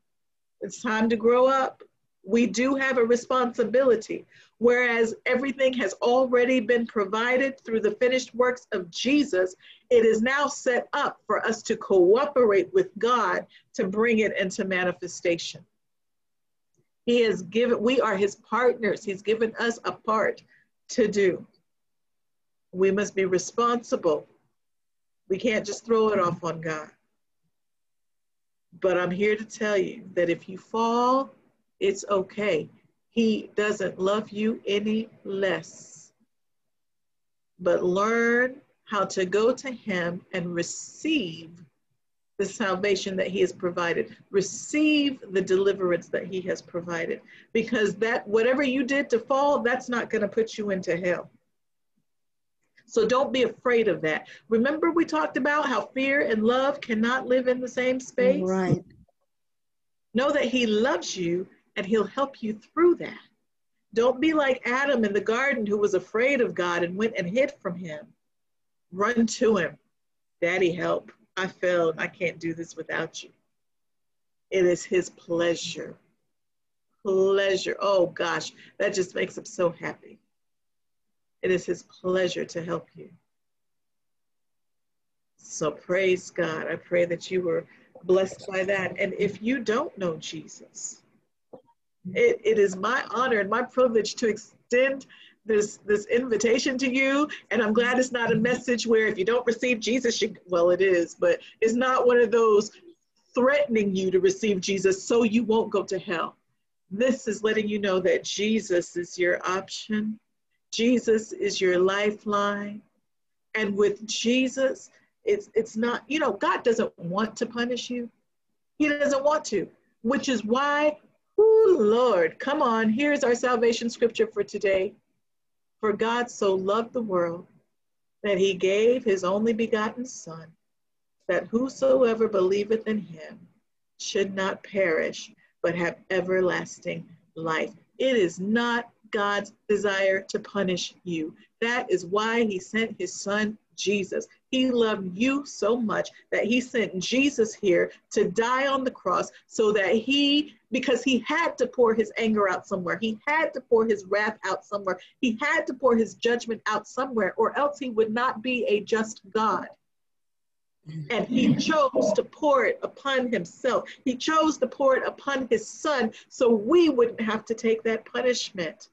It's time to grow up. We do have a responsibility. Whereas everything has already been provided through the finished works of Jesus, it is now set up for us to cooperate with God to bring it into manifestation. He has given, we are his partners. He's given us a part to do. We must be responsible. We can't just throw it off on God. But I'm here to tell you that if you fall, it's okay. He doesn't love you any less. But learn how to go to Him and receive the salvation that He has provided. Receive the deliverance that He has provided. Because that, whatever you did to fall, that's not going to put you into hell. So don't be afraid of that. Remember, we talked about how fear and love cannot live in the same space? Right. Know that He loves you and He'll help you through that. Don't be like Adam in the garden who was afraid of God and went and hid from Him. Run to Him. Daddy, help. I failed. I can't do this without you. It is His pleasure. Pleasure. Oh gosh, that just makes Him so happy. It is His pleasure to help you. So praise God. I pray that you were blessed by that. And if you don't know Jesus, it, it is my honor and my privilege to extend this this invitation to you and i'm glad it's not a message where if you don't receive jesus you well it is but it's not one of those threatening you to receive jesus so you won't go to hell this is letting you know that jesus is your option Jesus is your lifeline. And with Jesus, it's it's not, you know, God doesn't want to punish you. He doesn't want to, which is why, oh Lord, come on, here's our salvation scripture for today. For God so loved the world that he gave his only begotten Son, that whosoever believeth in him should not perish, but have everlasting life. It is not God's desire to punish you. That is why he sent his son Jesus. He loved you so much that he sent Jesus here to die on the cross so that he, because he had to pour his anger out somewhere, he had to pour his wrath out somewhere, he had to pour his judgment out somewhere, or else he would not be a just God. And he chose to pour it upon himself. He chose to pour it upon his son so we wouldn't have to take that punishment.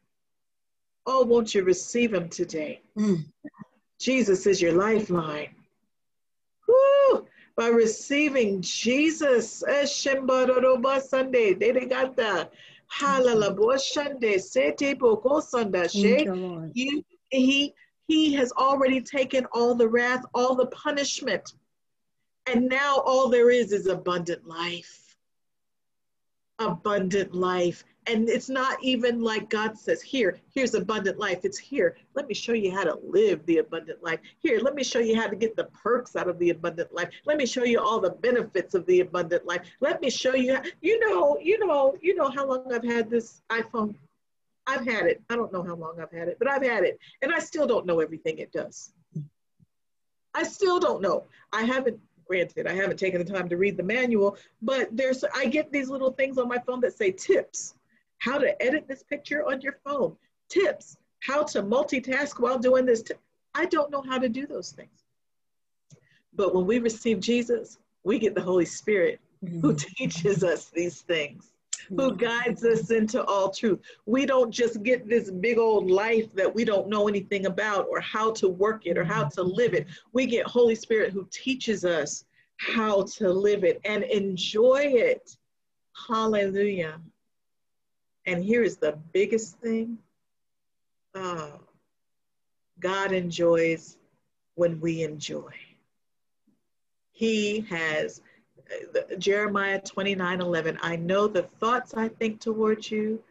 Oh, won't you receive him today? Mm. Jesus is your lifeline. Woo! By receiving Jesus, Sunday, he, he, he has already taken all the wrath, all the punishment. And now all there is is abundant life. Abundant life and it's not even like God says, here, here's abundant life. It's here. Let me show you how to live the abundant life. Here, let me show you how to get the perks out of the abundant life. Let me show you all the benefits of the abundant life. Let me show you, how, you know, you know, you know how long I've had this iPhone. I've had it. I don't know how long I've had it, but I've had it. And I still don't know everything it does. I still don't know. I haven't granted, I haven't taken the time to read the manual, but there's I get these little things on my phone that say tips how to edit this picture on your phone, tips, how to multitask while doing this. I don't know how to do those things. But when we receive Jesus, we get the Holy Spirit mm-hmm. who teaches us these things, who mm-hmm. guides us into all truth. We don't just get this big old life that we don't know anything about or how to work it or how to live it. We get Holy Spirit who teaches us how to live it and enjoy it. Hallelujah. And here is the biggest thing oh, God enjoys when we enjoy. He has, uh, Jeremiah 29 11, I know the thoughts I think towards you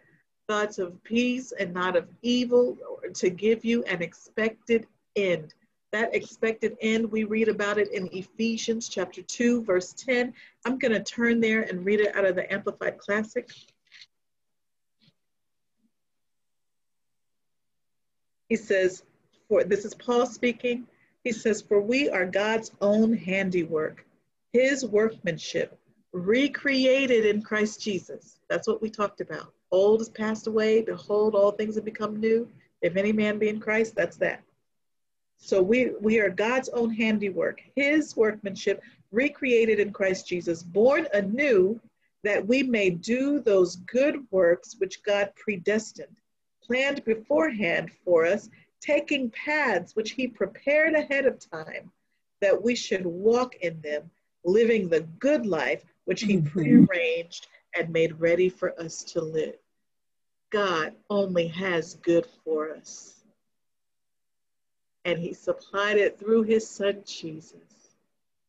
thoughts of peace and not of evil, to give you an expected end. That expected end, we read about it in Ephesians chapter 2, verse 10. I'm going to turn there and read it out of the Amplified Classic. He says, for this is Paul speaking. He says, For we are God's own handiwork, his workmanship, recreated in Christ Jesus. That's what we talked about. Old has passed away. Behold, all things have become new. If any man be in Christ, that's that. So we, we are God's own handiwork, his workmanship, recreated in Christ Jesus, born anew that we may do those good works which God predestined, planned beforehand for us, taking paths which he prepared ahead of time that we should walk in them, living the good life which he mm-hmm. prearranged and made ready for us to live. God only has good for us. And he supplied it through his son Jesus.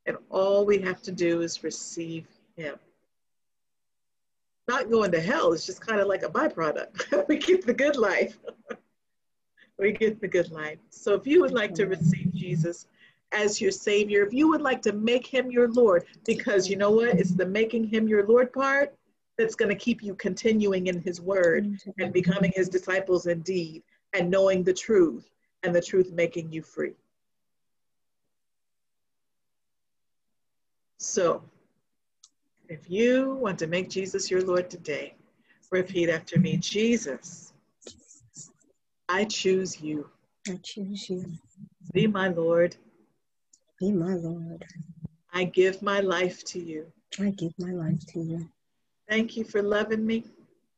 And all we have to do is receive him. Not going to hell is just kind of like a byproduct. we get the good life. we get the good life. So if you would like to receive Jesus as your Savior, if you would like to make him your Lord, because you know what? It's the making him your Lord part that's going to keep you continuing in his word and becoming his disciples indeed and knowing the truth and the truth making you free. So, if you want to make Jesus your Lord today, repeat after me Jesus, I choose you. I choose you. Be my Lord. Be my Lord. I give my life to you. I give my life to you. Thank you for loving me.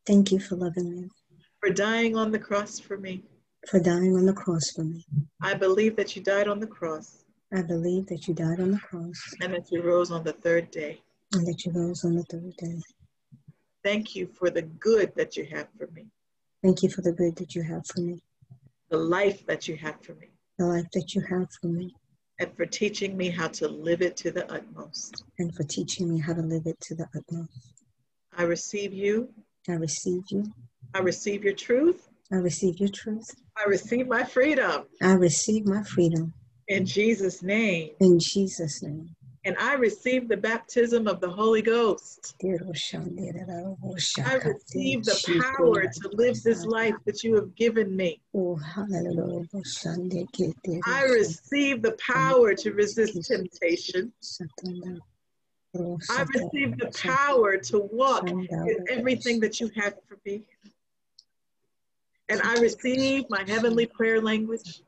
Thank you for loving me. For dying on the cross for me. For dying on the cross for me. I believe that you died on the cross. I believe that you died on the cross. And that you rose on the third day. And that you rose on the third day. Thank you for the good that you have for me. Thank you for the good that you have for me. The life that you have for me. The life that you have for me. And for teaching me how to live it to the utmost. And for teaching me how to live it to the utmost. I receive you. I receive you. I receive your truth. I receive your truth. I receive my freedom. I receive my freedom. In Jesus' name. In Jesus' name. And I receive the baptism of the Holy Ghost. I receive the power to live this life that you have given me. I receive the power to resist temptation. I receive the power to walk in everything that you have for me. And I receive my heavenly prayer language.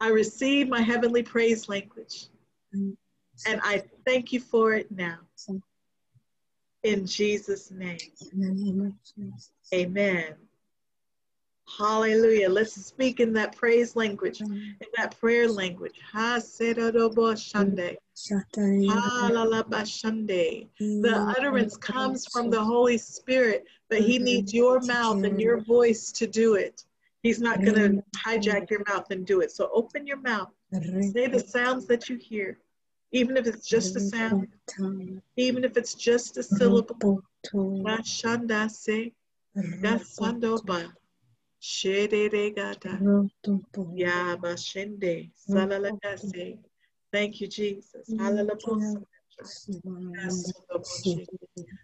I receive my heavenly praise language. And I thank you for it now. In Jesus' name. Amen. Hallelujah. Let's speak in that praise language, in that prayer language. The utterance comes from the Holy Spirit, but He needs your mouth and your voice to do it. He's not going to hijack your mouth and do it. So open your mouth. Say the sounds that you hear, even if it's just a sound, even if it's just a syllable. Thank you, Jesus. Hallelujah.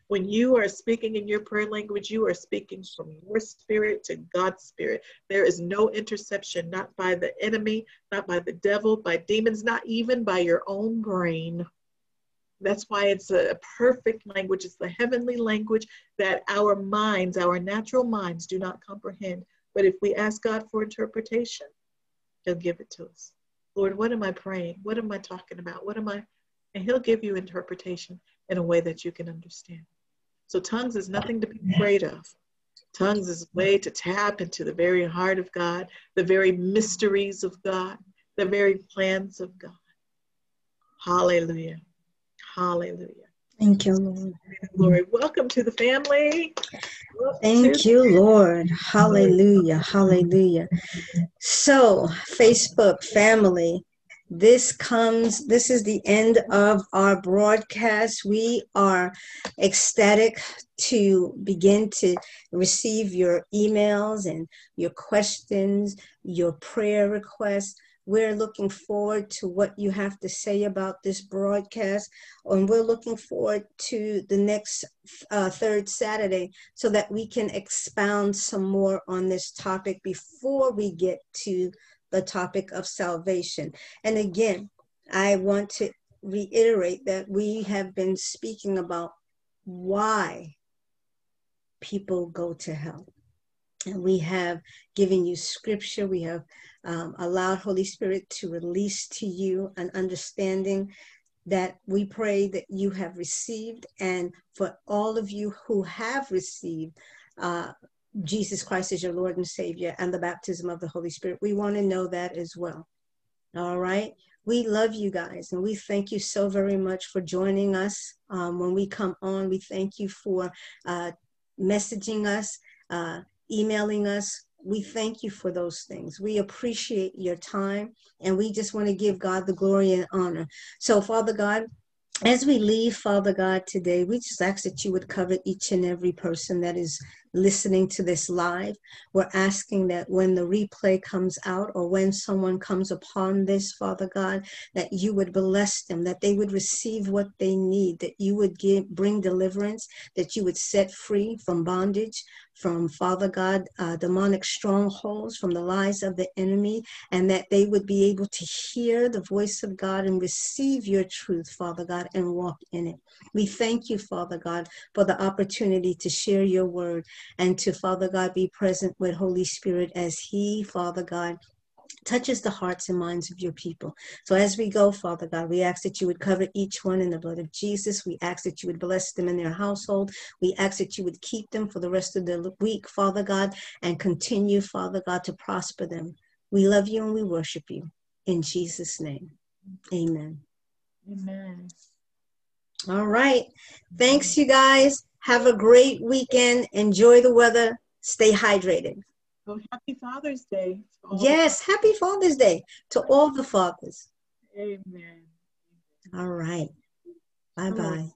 When you are speaking in your prayer language, you are speaking from your spirit to God's spirit. There is no interception, not by the enemy, not by the devil, by demons, not even by your own brain. That's why it's a perfect language. It's the heavenly language that our minds, our natural minds, do not comprehend. But if we ask God for interpretation, He'll give it to us. Lord, what am I praying? What am I talking about? What am I? And He'll give you interpretation in a way that you can understand. So, tongues is nothing to be afraid of. Tongues is a way to tap into the very heart of God, the very mysteries of God, the very plans of God. Hallelujah. Hallelujah. Thank you, Lord. Glory. Welcome to the family. Welcome Thank you, Lord. Hallelujah. Hallelujah. So, Facebook family, this comes, this is the end of our broadcast. We are ecstatic to begin to receive your emails and your questions, your prayer requests. We're looking forward to what you have to say about this broadcast, and we're looking forward to the next uh, third Saturday so that we can expound some more on this topic before we get to the topic of salvation. And again, I want to reiterate that we have been speaking about why people go to hell. And we have given you scripture, we have um, allowed Holy Spirit to release to you an understanding that we pray that you have received. And for all of you who have received uh, Jesus Christ as your Lord and Savior and the baptism of the Holy Spirit, we want to know that as well. All right. We love you guys and we thank you so very much for joining us. Um, when we come on, we thank you for uh, messaging us, uh, emailing us, we thank you for those things. We appreciate your time and we just want to give God the glory and honor. So, Father God, as we leave, Father God, today, we just ask that you would cover each and every person that is listening to this live. We're asking that when the replay comes out or when someone comes upon this, Father God, that you would bless them, that they would receive what they need, that you would give, bring deliverance, that you would set free from bondage, from Father God, uh, demonic strongholds, from the lies of the enemy, and that they would be able to hear the voice of God and receive your truth, Father God, and walk in it. We thank you, Father God, for the opportunity to share your word and to, Father God, be present with Holy Spirit as He, Father God, touches the hearts and minds of your people. So as we go, Father God, we ask that you would cover each one in the blood of Jesus. We ask that you would bless them in their household. We ask that you would keep them for the rest of the week, Father God, and continue, Father God, to prosper them. We love you and we worship you. In Jesus' name, amen. Amen. All right. Thanks, you guys. Have a great weekend. Enjoy the weather. Stay hydrated. Oh, happy Father's Day. Yes, happy Father's Day to all the fathers. Amen. All right. Bye bye.